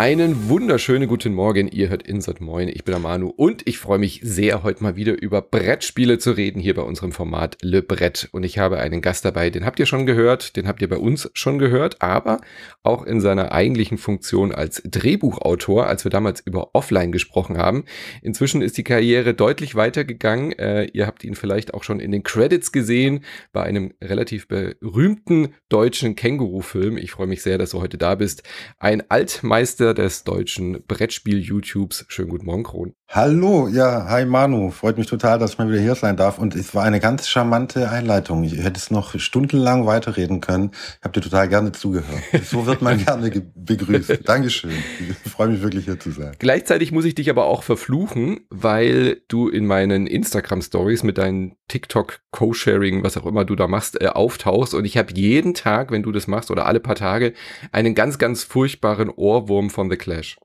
Einen wunderschönen guten Morgen. Ihr hört Insert Moin. Ich bin der Manu und ich freue mich sehr, heute mal wieder über Brettspiele zu reden hier bei unserem Format Le Brett. Und ich habe einen Gast dabei, den habt ihr schon gehört, den habt ihr bei uns schon gehört, aber auch in seiner eigentlichen Funktion als Drehbuchautor, als wir damals über Offline gesprochen haben. Inzwischen ist die Karriere deutlich weitergegangen. Äh, ihr habt ihn vielleicht auch schon in den Credits gesehen bei einem relativ berühmten deutschen Känguru-Film. Ich freue mich sehr, dass du heute da bist. Ein Altmeister des deutschen Brettspiel-YouTubes. Schönen guten Morgen, Kron. Hallo, ja, hi Manu. Freut mich total, dass ich mal wieder hier sein darf. Und es war eine ganz charmante Einleitung. Ich hätte es noch stundenlang weiterreden können. Ich habe dir total gerne zugehört. So wird man gerne begrüßt. Dankeschön. Ich freue mich wirklich hier zu sein. Gleichzeitig muss ich dich aber auch verfluchen, weil du in meinen Instagram-Stories mit deinen TikTok Co-Sharing, was auch immer du da machst, äh, auftauchst. Und ich habe jeden Tag, wenn du das machst, oder alle paar Tage, einen ganz, ganz furchtbaren Ohrwurm von The Clash.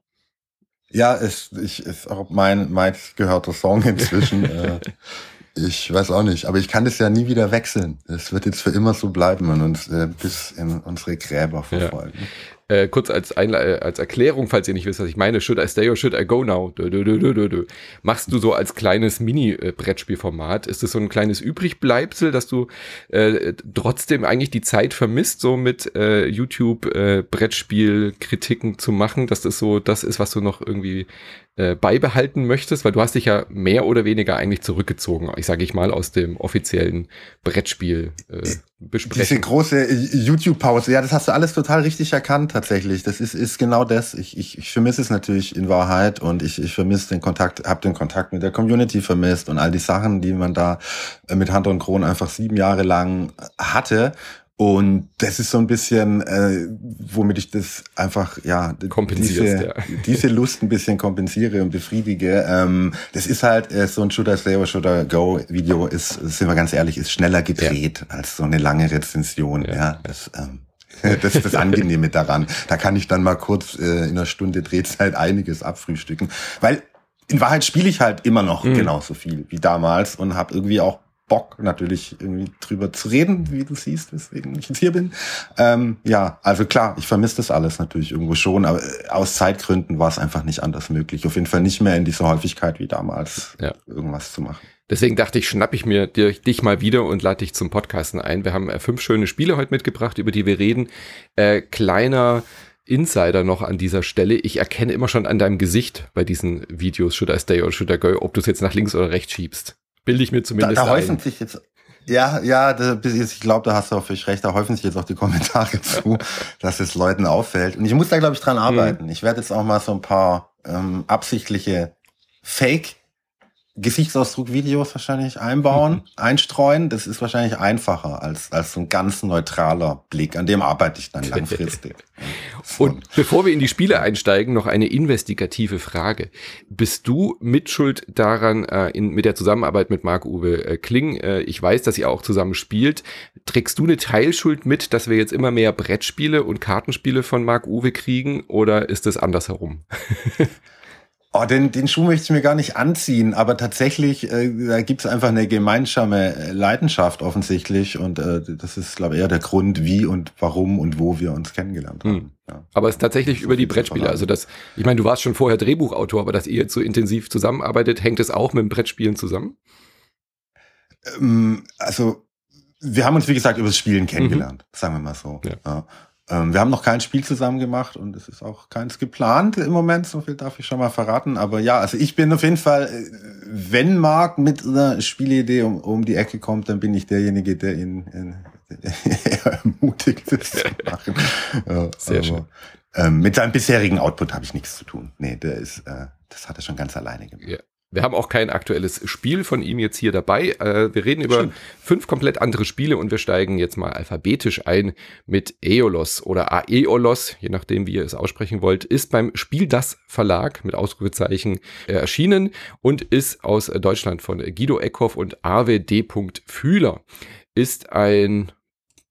Ja, ist, ich, ist auch mein meistgehörter Song inzwischen. äh, ich weiß auch nicht, aber ich kann das ja nie wieder wechseln. Es wird jetzt für immer so bleiben und uns äh, bis in unsere Gräber verfolgen. Ja. Äh, kurz als, Einle äh, als Erklärung, falls ihr nicht wisst, was ich meine, should I stay or should I go now? Dö, dö, dö, Machst du so als kleines Mini-Brettspielformat? Ist das so ein kleines Übrigbleibsel, dass du äh, trotzdem eigentlich die Zeit vermisst, so mit äh, YouTube äh, Brettspiel-Kritiken zu machen, dass das so das ist, was du noch irgendwie äh, beibehalten möchtest, weil du hast dich ja mehr oder weniger eigentlich zurückgezogen, ich sage ich mal, aus dem offiziellen Brettspiel äh, besprechen. Diese große YouTube-Pause, ja, das hast du alles total richtig erkannt tatsächlich. Das ist, ist genau das. Ich, ich, ich vermisse es natürlich in Wahrheit und ich, ich vermisse den Kontakt, habe den Kontakt mit der Community vermisst und all die Sachen, die man da äh, mit Hand und Kron einfach sieben Jahre lang hatte. Und das ist so ein bisschen, äh, womit ich das einfach, ja, diese, ja. diese Lust ein bisschen kompensiere und befriedige. Ähm, das ist halt äh, so ein Shooter Stay or Shooter Go Video ist, sind wir ganz ehrlich, ist schneller gedreht ja. als so eine lange Rezension. Ja, ja das, ähm, das ist das Angenehme daran. Da kann ich dann mal kurz äh, in einer Stunde Drehzeit einiges abfrühstücken. Weil in Wahrheit spiele ich halt immer noch mhm. genauso viel wie damals und habe irgendwie auch Bock, natürlich irgendwie drüber zu reden, wie du siehst, weswegen ich jetzt hier bin. Ähm, ja, also klar, ich vermisse das alles natürlich irgendwo schon, aber äh, aus Zeitgründen war es einfach nicht anders möglich. Auf jeden Fall nicht mehr in dieser Häufigkeit wie damals, ja. irgendwas zu machen. Deswegen dachte ich, schnapp ich mir dich mal wieder und lade dich zum Podcasten ein. Wir haben äh, fünf schöne Spiele heute mitgebracht, über die wir reden. Äh, kleiner Insider noch an dieser Stelle. Ich erkenne immer schon an deinem Gesicht bei diesen Videos, should I stay or should I go, ob du es jetzt nach links oder rechts schiebst. Bilde ich mir zumindest da, da häufen sich jetzt ja, ja, da, ich glaube, da hast du auch völlig recht. Da häufen sich jetzt auch die Kommentare zu, dass es Leuten auffällt. Und ich muss da, glaube ich, dran mhm. arbeiten. Mhm. Ich werde jetzt auch mal so ein paar ähm, absichtliche Fake Gesichtsausdruck-Videos wahrscheinlich einbauen, einstreuen. Das ist wahrscheinlich einfacher als, als so ein ganz neutraler Blick. An dem arbeite ich dann langfristig. Und bevor wir in die Spiele einsteigen, noch eine investigative Frage. Bist du mitschuld daran, äh, in, mit der Zusammenarbeit mit Marc-Uwe äh, Kling? Äh, ich weiß, dass ihr auch zusammen spielt. Trägst du eine Teilschuld mit, dass wir jetzt immer mehr Brettspiele und Kartenspiele von Marc-Uwe kriegen? Oder ist es andersherum? Oh, den, den Schuh möchte ich mir gar nicht anziehen, aber tatsächlich, äh, da gibt es einfach eine gemeinsame äh, Leidenschaft offensichtlich und äh, das ist, glaube ich, eher der Grund, wie und warum und wo wir uns kennengelernt haben. Hm. Ja. Aber es ist tatsächlich so über die Brettspiele. Also das, ich meine, du warst schon vorher Drehbuchautor, aber dass ihr jetzt so intensiv zusammenarbeitet, hängt es auch mit dem Brettspielen zusammen? Ähm, also wir haben uns, wie gesagt, über das Spielen kennengelernt, mhm. sagen wir mal so. Ja. ja. Ähm, wir haben noch kein Spiel zusammen gemacht und es ist auch keins geplant im Moment, so viel darf ich schon mal verraten. Aber ja, also ich bin auf jeden Fall, äh, wenn Marc mit einer Spielidee um, um die Ecke kommt, dann bin ich derjenige, der ihn, ihn ermutigt, das zu machen. Ja, Sehr aber, schön. Ähm, mit seinem bisherigen Output habe ich nichts zu tun. Nee, der ist, äh, das hat er schon ganz alleine gemacht. Ja. Wir haben auch kein aktuelles Spiel von ihm jetzt hier dabei. Äh, wir reden über Stimmt. fünf komplett andere Spiele und wir steigen jetzt mal alphabetisch ein mit Aeolos oder Aeolos, je nachdem, wie ihr es aussprechen wollt, ist beim Spiel Das Verlag mit Ausrufezeichen äh, erschienen und ist aus Deutschland von Guido Eckhoff und Arve D. Fühler. Ist ein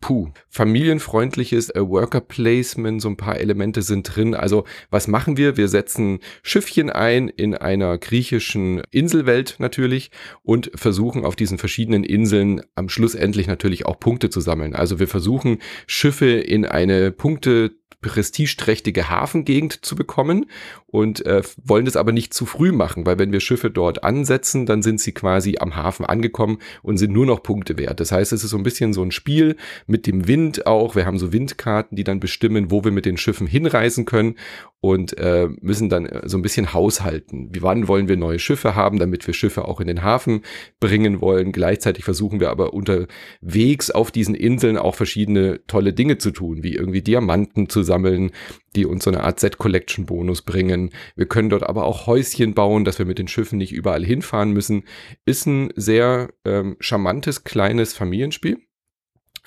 puh, familienfreundliches äh, Worker Placement, so ein paar Elemente sind drin. Also was machen wir? Wir setzen Schiffchen ein in einer griechischen Inselwelt natürlich und versuchen auf diesen verschiedenen Inseln am Schluss endlich natürlich auch Punkte zu sammeln. Also wir versuchen Schiffe in eine Punkte prestigeträchtige Hafengegend zu bekommen und äh, wollen das aber nicht zu früh machen, weil wenn wir Schiffe dort ansetzen, dann sind sie quasi am Hafen angekommen und sind nur noch Punkte wert. Das heißt, es ist so ein bisschen so ein Spiel mit dem Wind auch. Wir haben so Windkarten, die dann bestimmen, wo wir mit den Schiffen hinreisen können und äh, müssen dann äh, so ein bisschen haushalten. Wie wann wollen wir neue Schiffe haben, damit wir Schiffe auch in den Hafen bringen wollen. Gleichzeitig versuchen wir aber unterwegs auf diesen Inseln auch verschiedene tolle Dinge zu tun, wie irgendwie Diamanten zu sammeln, die uns so eine Art Set-Collection-Bonus bringen. Wir können dort aber auch Häuschen bauen, dass wir mit den Schiffen nicht überall hinfahren müssen. Ist ein sehr ähm, charmantes kleines Familienspiel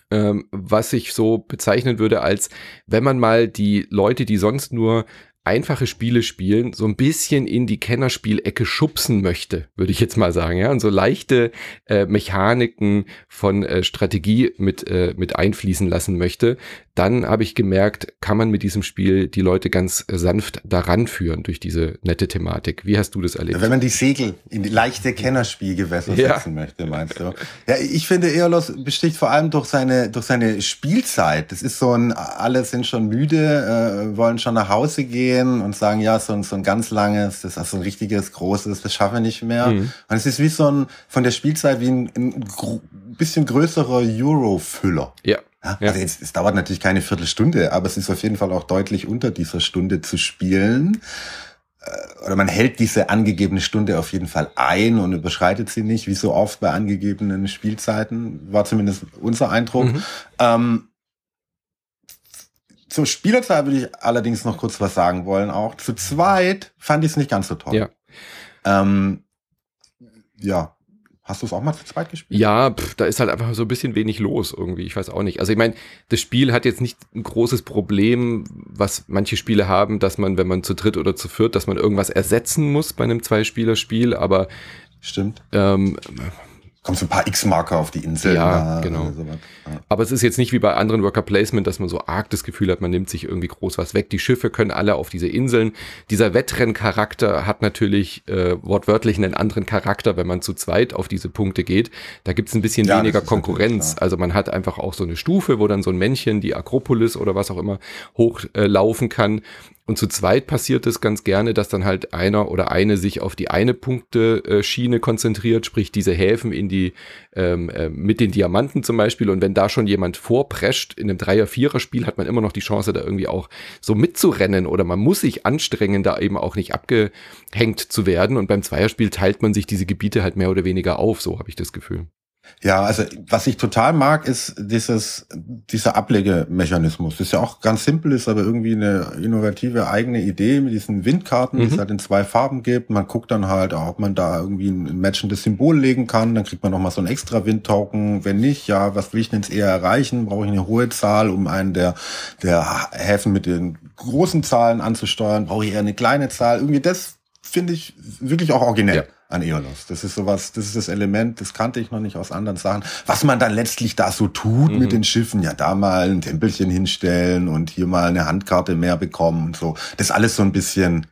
ähm, was ich so bezeichnen würde als, wenn man mal die Leute, die sonst nur einfache Spiele spielen, so ein bisschen in die Kennerspielecke schubsen möchte, würde ich jetzt mal sagen, ja, und so leichte äh, Mechaniken von äh, Strategie mit, äh, mit einfließen lassen möchte, dann habe ich gemerkt, kann man mit diesem Spiel die Leute ganz sanft daran führen durch diese nette Thematik. Wie hast du das erlebt? Wenn man die Segel in die leichte Kennerspielgewässer ja. setzen möchte, meinst du? Ja, ich finde, Eolos besticht vor allem durch seine, durch seine Spielzeit. Das ist so ein, alle sind schon müde, äh, wollen schon nach Hause gehen und sagen, ja, so ein, so ein ganz langes, das ist so ein richtiges, großes, das schaffen wir nicht mehr. Mhm. Und es ist wie so ein, von der Spielzeit wie ein, ein bisschen größerer Euro-Füller. Ja. Ja, also jetzt, es dauert natürlich keine Viertelstunde, aber es ist auf jeden Fall auch deutlich unter dieser Stunde zu spielen. Äh, oder man hält diese angegebene Stunde auf jeden Fall ein und überschreitet sie nicht, wie so oft bei angegebenen Spielzeiten, war zumindest unser Eindruck. Mhm. Ähm, zur Spielerzahl würde ich allerdings noch kurz was sagen wollen auch. Zu zweit fand ich es nicht ganz so toll. Ja. Ähm, ja, Hast du es auch mal zu zweit gespielt? Ja, pff, da ist halt einfach so ein bisschen wenig los irgendwie. Ich weiß auch nicht. Also ich meine, das Spiel hat jetzt nicht ein großes Problem, was manche Spiele haben, dass man, wenn man zu dritt oder zu viert, dass man irgendwas ersetzen muss bei einem Zweispielerspiel. Aber stimmt. Ähm, kommen so ein paar X-Marker auf die Insel. Ja, genau. So ja. Aber es ist jetzt nicht wie bei anderen Worker Placement, dass man so arg das Gefühl hat, man nimmt sich irgendwie groß was weg. Die Schiffe können alle auf diese Inseln. Dieser Wettrenncharakter hat natürlich äh, wortwörtlich einen anderen Charakter, wenn man zu zweit auf diese Punkte geht. Da gibt es ein bisschen ja, weniger Konkurrenz. Also man hat einfach auch so eine Stufe, wo dann so ein Männchen, die Akropolis oder was auch immer, hochlaufen äh, kann. Und zu zweit passiert es ganz gerne, dass dann halt einer oder eine sich auf die eine Punkte-Schiene konzentriert, sprich diese Häfen in die ähm, äh, mit den Diamanten zum Beispiel. Und wenn da schon jemand vorprescht in einem Dreier-Vierer-Spiel, hat man immer noch die Chance, da irgendwie auch so mitzurennen oder man muss sich anstrengen, da eben auch nicht abgehängt zu werden. Und beim Zweierspiel teilt man sich diese Gebiete halt mehr oder weniger auf, so habe ich das Gefühl. Ja, also was ich total mag, ist dieses, dieser Ablegemechanismus. Das ist ja auch ganz simpel, ist aber irgendwie eine innovative eigene Idee mit diesen Windkarten, mhm. die es halt in zwei Farben gibt. Man guckt dann halt, ob man da irgendwie ein matchendes Symbol legen kann. Dann kriegt man nochmal so ein extra Windtoken. Wenn nicht, ja, was will ich denn jetzt eher erreichen? Brauche ich eine hohe Zahl, um einen der, der Häfen mit den großen Zahlen anzusteuern? Brauche ich eher eine kleine Zahl? Irgendwie das finde ich wirklich auch originell. Ja an Eolos. Das ist sowas, das ist das Element, das kannte ich noch nicht aus anderen Sachen. Was man dann letztlich da so tut mhm. mit den Schiffen, ja, da mal ein Tempelchen hinstellen und hier mal eine Handkarte mehr bekommen und so. Das ist alles so ein bisschen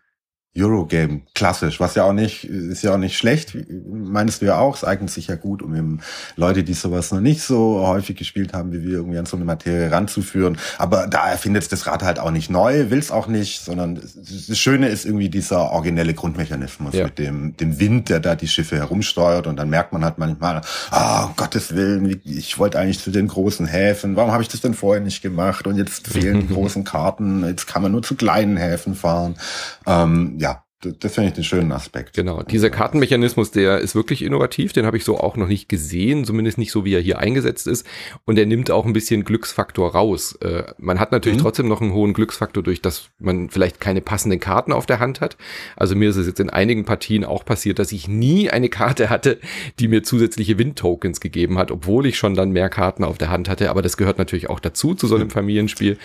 Eurogame, klassisch, was ja auch nicht, ist ja auch nicht schlecht, meinst du ja auch, es eignet sich ja gut, um eben Leute, die sowas noch nicht so häufig gespielt haben, wie wir irgendwie an so eine Materie ranzuführen. Aber da erfindet das Rad halt auch nicht neu, will es auch nicht, sondern das Schöne ist irgendwie dieser originelle Grundmechanismus ja. mit dem, dem Wind, der da die Schiffe herumsteuert und dann merkt man halt manchmal, ah, oh, Gottes Willen, ich wollte eigentlich zu den großen Häfen, warum habe ich das denn vorher nicht gemacht und jetzt fehlen die großen Karten, jetzt kann man nur zu kleinen Häfen fahren. Ähm, das finde ich den schönen Aspekt. Genau, dieser Kartenmechanismus, der ist wirklich innovativ, den habe ich so auch noch nicht gesehen, zumindest nicht so, wie er hier eingesetzt ist. Und er nimmt auch ein bisschen Glücksfaktor raus. Äh, man hat natürlich mhm. trotzdem noch einen hohen Glücksfaktor, durch dass man vielleicht keine passenden Karten auf der Hand hat. Also mir ist es jetzt in einigen Partien auch passiert, dass ich nie eine Karte hatte, die mir zusätzliche Win-Tokens gegeben hat, obwohl ich schon dann mehr Karten auf der Hand hatte. Aber das gehört natürlich auch dazu, zu so einem mhm. Familienspiel.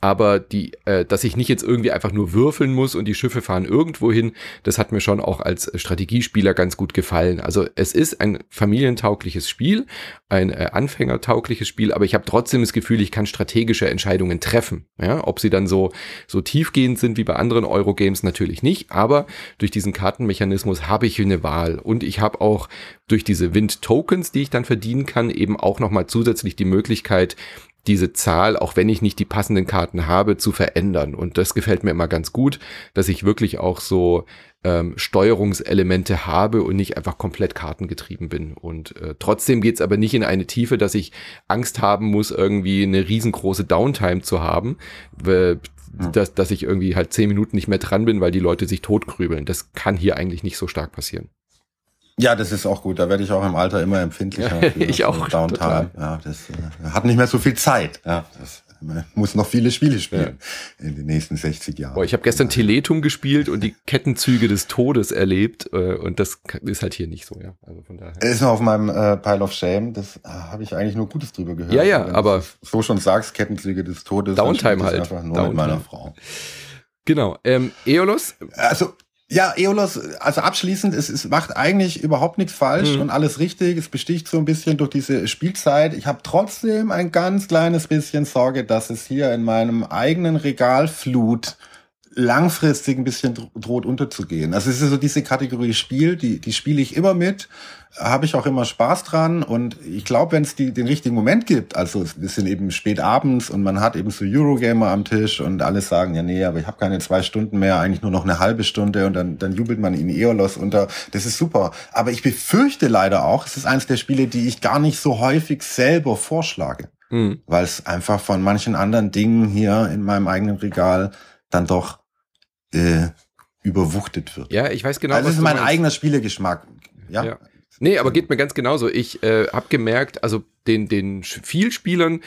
Aber die, äh, dass ich nicht jetzt irgendwie einfach nur würfeln muss und die Schiffe fahren irgendwo hin, hin. Das hat mir schon auch als Strategiespieler ganz gut gefallen. Also es ist ein familientaugliches Spiel, ein äh, anfängertaugliches Spiel, aber ich habe trotzdem das Gefühl, ich kann strategische Entscheidungen treffen. Ja, ob sie dann so, so tiefgehend sind wie bei anderen Eurogames natürlich nicht, aber durch diesen Kartenmechanismus habe ich eine Wahl und ich habe auch durch diese Wind-Tokens, die ich dann verdienen kann, eben auch nochmal zusätzlich die Möglichkeit, diese Zahl, auch wenn ich nicht die passenden Karten habe, zu verändern. Und das gefällt mir immer ganz gut, dass ich wirklich auch so ähm, Steuerungselemente habe und nicht einfach komplett kartengetrieben bin. Und äh, trotzdem geht's aber nicht in eine Tiefe, dass ich Angst haben muss, irgendwie eine riesengroße Downtime zu haben, äh, dass, dass ich irgendwie halt zehn Minuten nicht mehr dran bin, weil die Leute sich totgrübeln. Das kann hier eigentlich nicht so stark passieren. Ja, das ist auch gut. Da werde ich auch im Alter immer empfindlicher. Ich auch. Downtime. Ja, das äh, hat nicht mehr so viel Zeit. Ja, das man muss noch viele Spiele spielen ja. in den nächsten 60 Jahren. Boah, ich habe gestern Teletum gespielt und die Kettenzüge des Todes erlebt äh, und das ist halt hier nicht so, ja. Also von daher. Ist noch auf meinem äh, Pile of Shame. Das äh, habe ich eigentlich nur Gutes drüber gehört. Ja, ja, aber so schon sagst, Kettenzüge des Todes. Downtime halt. Einfach nur Downtime. mit meiner Frau. Genau. Ähm, Eolos. Also ja, Eolos, also abschließend, es, es macht eigentlich überhaupt nichts falsch mhm. und alles richtig. Es besticht so ein bisschen durch diese Spielzeit. Ich habe trotzdem ein ganz kleines bisschen Sorge, dass es hier in meinem eigenen Regalflut langfristig ein bisschen droht unterzugehen. Also es ist so diese Kategorie Spiel, die, die spiele ich immer mit habe ich auch immer Spaß dran und ich glaube, wenn es den richtigen Moment gibt, also es sind eben spät abends und man hat eben so Eurogamer am Tisch und alle sagen, ja nee, aber ich habe keine zwei Stunden mehr, eigentlich nur noch eine halbe Stunde und dann, dann jubelt man in Eolos unter. Das ist super. Aber ich befürchte leider auch, es ist eines der Spiele, die ich gar nicht so häufig selber vorschlage, mhm. weil es einfach von manchen anderen Dingen hier in meinem eigenen Regal dann doch äh, überwuchtet wird. Ja, ich weiß genau. Also das ist mein eigener Spielegeschmack. Ja. ja. Nee, aber geht mir ganz genauso. Ich äh, habe gemerkt, also den, den Vielspielern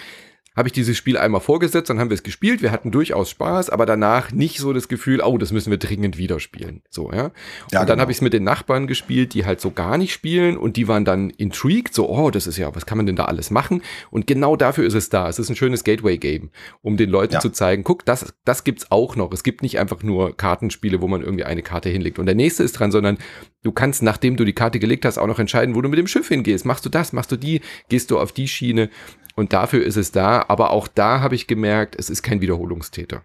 habe ich dieses Spiel einmal vorgesetzt, dann haben wir es gespielt, wir hatten durchaus Spaß, aber danach nicht so das Gefühl, oh, das müssen wir dringend wieder spielen. So, ja. Und ja, dann genau. habe ich es mit den Nachbarn gespielt, die halt so gar nicht spielen und die waren dann intrigued, so, oh, das ist ja, was kann man denn da alles machen? Und genau dafür ist es da. Es ist ein schönes Gateway-Game, um den Leuten ja. zu zeigen, guck, das, das gibt's auch noch. Es gibt nicht einfach nur Kartenspiele, wo man irgendwie eine Karte hinlegt und der nächste ist dran, sondern du kannst, nachdem du die Karte gelegt hast, auch noch entscheiden, wo du mit dem Schiff hingehst. Machst du das, machst du die, gehst du auf die Schiene und dafür ist es da. Aber auch da habe ich gemerkt, es ist kein Wiederholungstäter.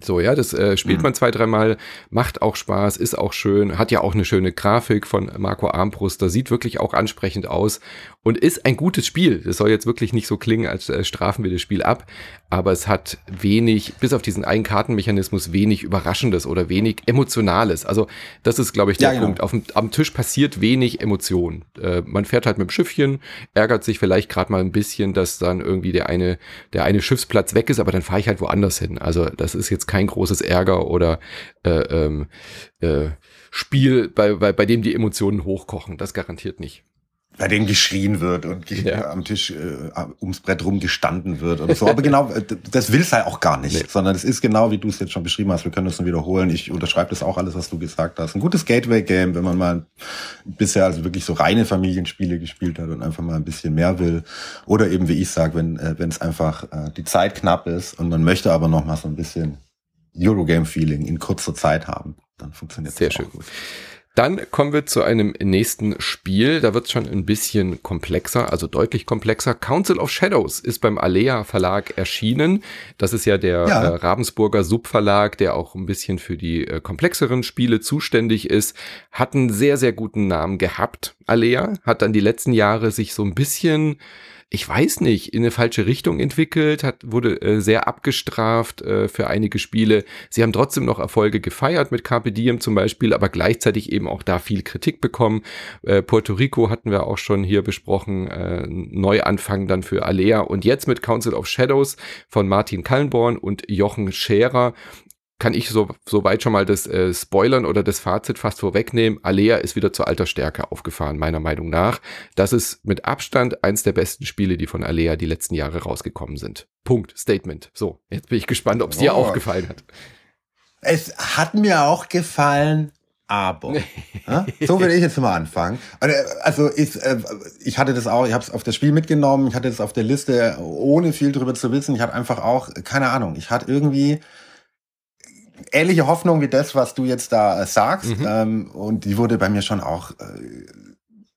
So, ja, das äh, spielt mhm. man zwei, dreimal, macht auch Spaß, ist auch schön, hat ja auch eine schöne Grafik von Marco Armbruster, sieht wirklich auch ansprechend aus und ist ein gutes Spiel. Das soll jetzt wirklich nicht so klingen, als äh, strafen wir das Spiel ab, aber es hat wenig, bis auf diesen einen Kartenmechanismus, wenig Überraschendes oder wenig Emotionales. Also das ist, glaube ich, der ja, genau. Punkt. Auf dem, am Tisch passiert wenig Emotion. Äh, man fährt halt mit dem Schiffchen, ärgert sich vielleicht gerade mal ein bisschen, dass dann irgendwie der eine, der eine Schiffsplatz weg ist, aber dann fahre ich halt woanders hin. Also das ist jetzt kein großes Ärger oder äh, ähm, äh, Spiel, bei, bei, bei dem die Emotionen hochkochen. Das garantiert nicht bei dem geschrien wird und ja. am Tisch äh, ums Brett rum gestanden wird oder so. Aber genau, äh, das will es halt auch gar nicht, nee. sondern es ist genau, wie du es jetzt schon beschrieben hast. Wir können das nur wiederholen. Ich unterschreibe das auch alles, was du gesagt hast. Ein gutes Gateway-Game, wenn man mal bisher also wirklich so reine Familienspiele gespielt hat und einfach mal ein bisschen mehr will. Oder eben, wie ich sage, wenn äh, es einfach äh, die Zeit knapp ist und man möchte aber noch mal so ein bisschen Eurogame-Feeling in kurzer Zeit haben, dann funktioniert Sehr das Sehr schön. Gut. Dann kommen wir zu einem nächsten Spiel. Da wird es schon ein bisschen komplexer, also deutlich komplexer. Council of Shadows ist beim Alea Verlag erschienen. Das ist ja der ja. Äh, Ravensburger Subverlag, der auch ein bisschen für die äh, komplexeren Spiele zuständig ist. Hat einen sehr, sehr guten Namen gehabt. Alea hat dann die letzten Jahre sich so ein bisschen ich weiß nicht, in eine falsche Richtung entwickelt, hat, wurde äh, sehr abgestraft äh, für einige Spiele. Sie haben trotzdem noch Erfolge gefeiert mit Carpe Diem zum Beispiel, aber gleichzeitig eben auch da viel Kritik bekommen. Äh, Puerto Rico hatten wir auch schon hier besprochen, äh, Neuanfang dann für Alea und jetzt mit Council of Shadows von Martin Kallenborn und Jochen Scherer kann ich so, so weit schon mal das äh, Spoilern oder das Fazit fast vorwegnehmen. Alea ist wieder zur alter Stärke aufgefahren, meiner Meinung nach. Das ist mit Abstand eins der besten Spiele, die von Alea die letzten Jahre rausgekommen sind. Punkt. Statement. So, jetzt bin ich gespannt, ob es dir oh. auch gefallen hat. Es hat mir auch gefallen, aber. ja? So will ich jetzt mal anfangen. Also ich, äh, ich hatte das auch, ich habe es auf das Spiel mitgenommen, ich hatte es auf der Liste, ohne viel drüber zu wissen. Ich hatte einfach auch, keine Ahnung, ich hatte irgendwie ähnliche Hoffnung wie das, was du jetzt da äh, sagst. Mhm. Ähm, und die wurde bei mir schon auch äh,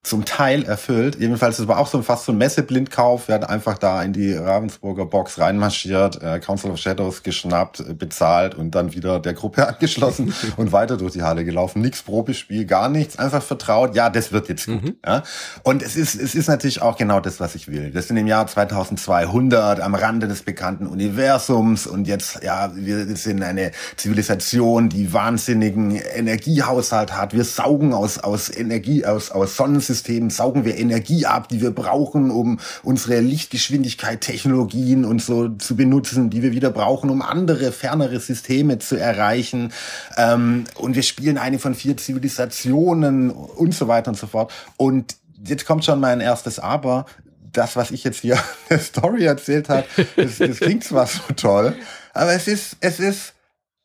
zum Teil erfüllt. Jedenfalls, es war auch so fast so ein Messeblindkauf. Wir hatten einfach da in die Ravensburger Box reinmarschiert, äh, Council of Shadows geschnappt, äh, bezahlt und dann wieder der Gruppe angeschlossen und weiter durch die Halle gelaufen. Nix Probespiel, gar nichts, einfach vertraut. Ja, das wird jetzt gut. Mhm. Ja? Und es ist, es ist natürlich auch genau das, was ich will. Wir sind im Jahr 2200 am Rande des bekannten Universums und jetzt, ja, wir sind eine Zivilisation, die wahnsinnigen Energiehaushalt hat. Wir saugen aus, aus Energie, aus, aus Sonnensystemen Betriebssystemen saugen wir Energie ab, die wir brauchen, um unsere Lichtgeschwindigkeit Technologien und so zu benutzen, die wir wieder brauchen, um andere, fernere Systeme zu erreichen. Ähm, und wir spielen eine von vier Zivilisationen und so weiter und so fort. Und jetzt kommt schon mein erstes Aber. Das, was ich jetzt hier der Story erzählt habe, das, das klingt zwar so toll, aber es ist, es ist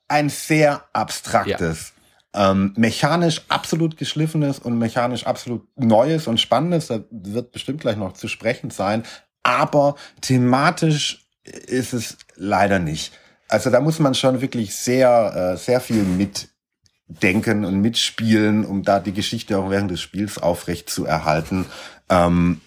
ein sehr abstraktes ähm, mechanisch absolut geschliffenes und mechanisch absolut neues und spannendes, da wird bestimmt gleich noch zu sprechen sein, aber thematisch ist es leider nicht. Also da muss man schon wirklich sehr, äh, sehr viel mitdenken und mitspielen, um da die Geschichte auch während des Spiels aufrecht zu erhalten. Ähm,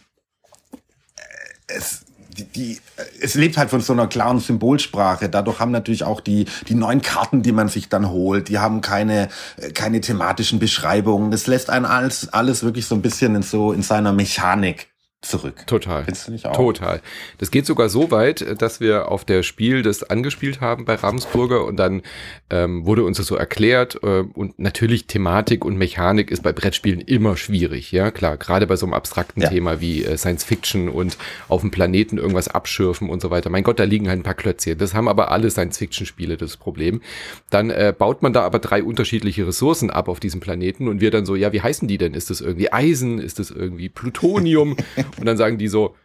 es, die, die, es lebt halt von so einer klaren Symbolsprache. Dadurch haben natürlich auch die, die neuen Karten, die man sich dann holt, die haben keine, keine thematischen Beschreibungen. Das lässt einen alles, alles wirklich so ein bisschen in so, in seiner Mechanik zurück. Total. Findest du nicht auch? Total. Das geht sogar so weit, dass wir auf der Spiel das angespielt haben bei Ravensburger und dann ähm, wurde uns das so erklärt äh, und natürlich Thematik und Mechanik ist bei Brettspielen immer schwierig, ja klar, gerade bei so einem abstrakten ja. Thema wie äh, Science Fiction und auf dem Planeten irgendwas abschürfen und so weiter. Mein Gott, da liegen halt ein paar Klötzchen. Das haben aber alle Science Fiction Spiele das Problem. Dann äh, baut man da aber drei unterschiedliche Ressourcen ab auf diesem Planeten und wir dann so, ja, wie heißen die denn? Ist das irgendwie Eisen? Ist das irgendwie Plutonium? Und dann sagen die so,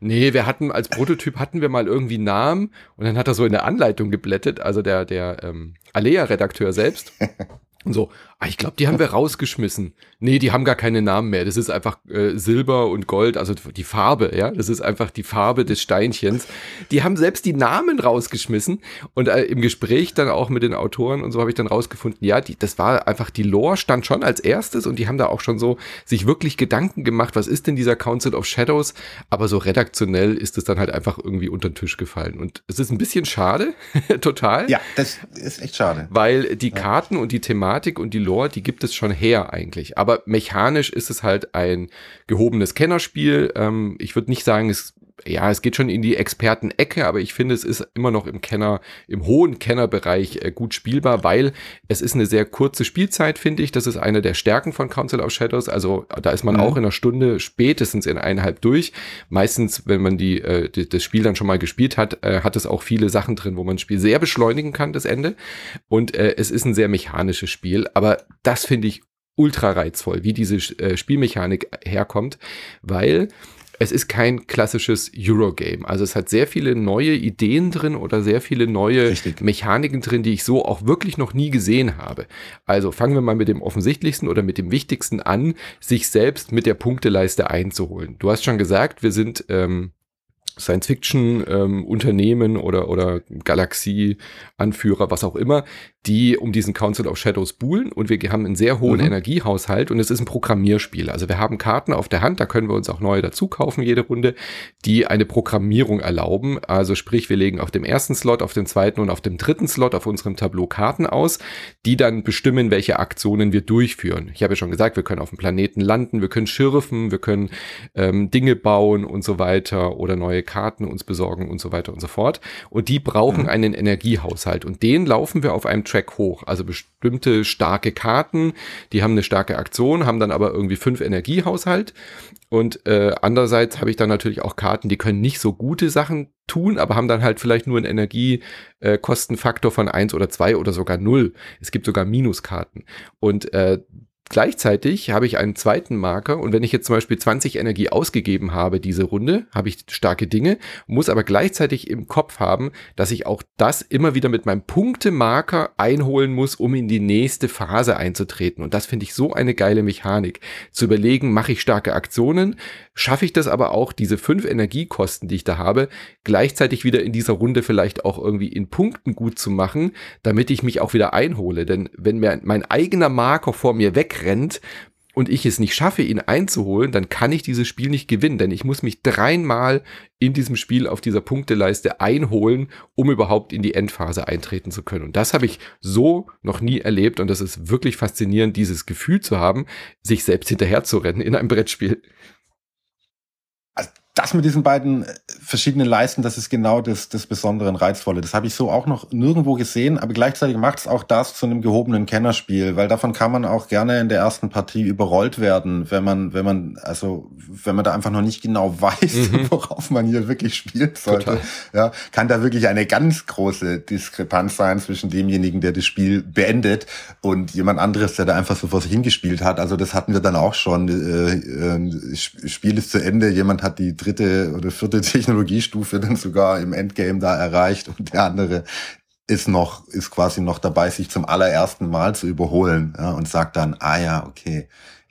nee, wir hatten als Prototyp hatten wir mal irgendwie Namen und dann hat er so in der Anleitung geblättet, also der, der ähm, Alea-Redakteur selbst. Und so, ah, ich glaube, die haben wir rausgeschmissen. Nee, die haben gar keine Namen mehr. Das ist einfach äh, Silber und Gold, also die Farbe, ja. Das ist einfach die Farbe des Steinchens. Die haben selbst die Namen rausgeschmissen. Und äh, im Gespräch dann auch mit den Autoren und so habe ich dann rausgefunden, ja, die, das war einfach, die Lore stand schon als erstes und die haben da auch schon so sich wirklich Gedanken gemacht, was ist denn dieser Council of Shadows? Aber so redaktionell ist es dann halt einfach irgendwie unter den Tisch gefallen. Und es ist ein bisschen schade, total. Ja, das ist echt schade. Weil die Karten und die Thematik und die Lore, die gibt es schon her eigentlich. Aber mechanisch ist es halt ein gehobenes Kennerspiel. Ähm, ich würde nicht sagen, es ja, es geht schon in die Experten-Ecke, aber ich finde, es ist immer noch im Kenner, im hohen Kennerbereich äh, gut spielbar, weil es ist eine sehr kurze Spielzeit, finde ich. Das ist eine der Stärken von Council of Shadows. Also da ist man mhm. auch in einer Stunde spätestens in eineinhalb durch. Meistens, wenn man die, äh, die, das Spiel dann schon mal gespielt hat, äh, hat es auch viele Sachen drin, wo man das Spiel sehr beschleunigen kann, das Ende. Und äh, es ist ein sehr mechanisches Spiel, aber das finde ich ultra reizvoll, wie diese äh, Spielmechanik herkommt, weil es ist kein klassisches Eurogame. Also es hat sehr viele neue Ideen drin oder sehr viele neue Richtig. Mechaniken drin, die ich so auch wirklich noch nie gesehen habe. Also fangen wir mal mit dem offensichtlichsten oder mit dem wichtigsten an, sich selbst mit der Punkteleiste einzuholen. Du hast schon gesagt, wir sind ähm, Science-Fiction-Unternehmen ähm, oder, oder Galaxie-Anführer, was auch immer, die um diesen Council of Shadows buhlen und wir haben einen sehr hohen mhm. Energiehaushalt und es ist ein Programmierspiel. Also wir haben Karten auf der Hand, da können wir uns auch neue dazu kaufen jede Runde, die eine Programmierung erlauben. Also sprich, wir legen auf dem ersten Slot, auf dem zweiten und auf dem dritten Slot auf unserem Tableau Karten aus, die dann bestimmen, welche Aktionen wir durchführen. Ich habe ja schon gesagt, wir können auf dem Planeten landen, wir können schürfen, wir können ähm, Dinge bauen und so weiter oder neue Karten uns besorgen und so weiter und so fort. Und die brauchen mhm. einen Energiehaushalt und den laufen wir auf einem Track Track hoch. Also bestimmte starke Karten, die haben eine starke Aktion, haben dann aber irgendwie fünf Energiehaushalt. Und äh, andererseits habe ich dann natürlich auch Karten, die können nicht so gute Sachen tun, aber haben dann halt vielleicht nur einen Energiekostenfaktor äh, von eins oder zwei oder sogar null. Es gibt sogar Minuskarten. Und äh, gleichzeitig habe ich einen zweiten Marker und wenn ich jetzt zum Beispiel 20 Energie ausgegeben habe, diese Runde, habe ich starke Dinge, muss aber gleichzeitig im Kopf haben, dass ich auch das immer wieder mit meinem Punktemarker einholen muss, um in die nächste Phase einzutreten. Und das finde ich so eine geile Mechanik. Zu überlegen, mache ich starke Aktionen, schaffe ich das aber auch, diese fünf Energiekosten, die ich da habe, gleichzeitig wieder in dieser Runde vielleicht auch irgendwie in Punkten gut zu machen, damit ich mich auch wieder einhole. Denn wenn mir mein eigener Marker vor mir weg wegrennt und ich es nicht schaffe, ihn einzuholen, dann kann ich dieses Spiel nicht gewinnen, denn ich muss mich dreimal in diesem Spiel auf dieser Punkteleiste einholen, um überhaupt in die Endphase eintreten zu können. Und das habe ich so noch nie erlebt. Und das ist wirklich faszinierend, dieses Gefühl zu haben, sich selbst hinterher zu rennen in einem Brettspiel. Das mit diesen beiden äh, verschiedenen Leisten, das ist genau das, das Besondere und Reizvolle. Das habe ich so auch noch nirgendwo gesehen, aber gleichzeitig macht es auch das zu einem gehobenen Kennerspiel, weil davon kann man auch gerne in der ersten Partie überrollt werden, wenn man, wenn man, also wenn man da einfach noch nicht genau weiß, mhm. worauf man hier wirklich spielen sollte. Total. Ja, kann da wirklich eine ganz große Diskrepanz sein zwischen demjenigen, der das Spiel beendet und jemand anderes, der da einfach so vor sich hingespielt hat. Also das hatten wir dann auch schon. Äh, äh, Spiel ist zu Ende, jemand hat die dritte oder vierte Technologiestufe dann sogar im Endgame da erreicht und der andere ist noch, ist quasi noch dabei, sich zum allerersten Mal zu überholen ja, und sagt dann, ah ja, okay,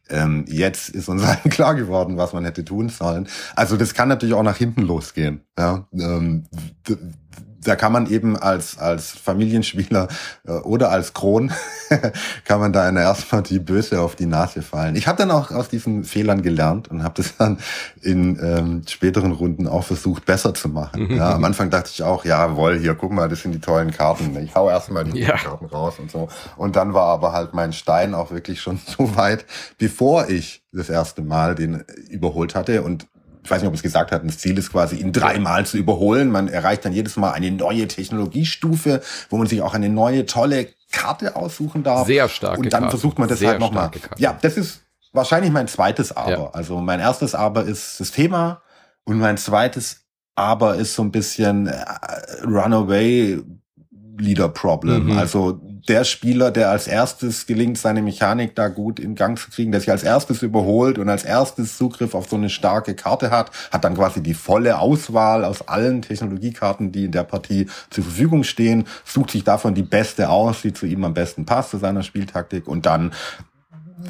ähm, jetzt ist uns allen klar geworden, was man hätte tun sollen. Also das kann natürlich auch nach hinten losgehen. Ja. Ähm, da kann man eben als, als Familienspieler äh, oder als Kron, kann man da in der ersten Partie böse auf die Nase fallen. Ich habe dann auch aus diesen Fehlern gelernt und habe das dann in ähm, späteren Runden auch versucht, besser zu machen. Ja, am Anfang dachte ich auch, jawohl, hier, guck mal, das sind die tollen Karten. Ich hau erstmal die ja. Karten raus und so. Und dann war aber halt mein Stein auch wirklich schon so weit, bevor ich das erste Mal den überholt hatte. Und ich weiß nicht, ob es gesagt hat, das Ziel ist quasi, ihn dreimal zu überholen. Man erreicht dann jedes Mal eine neue Technologiestufe, wo man sich auch eine neue, tolle Karte aussuchen darf. Sehr stark. Und dann Karte. versucht man das Sehr halt nochmal. Ja, das ist wahrscheinlich mein zweites Aber. Ja. Also mein erstes Aber ist das Thema und mein zweites Aber ist so ein bisschen äh, Runaway Leader Problem. Mhm. Also der Spieler, der als erstes gelingt, seine Mechanik da gut in Gang zu kriegen, der sich als erstes überholt und als erstes Zugriff auf so eine starke Karte hat, hat dann quasi die volle Auswahl aus allen Technologiekarten, die in der Partie zur Verfügung stehen, sucht sich davon die beste aus, die zu ihm am besten passt, zu seiner Spieltaktik und dann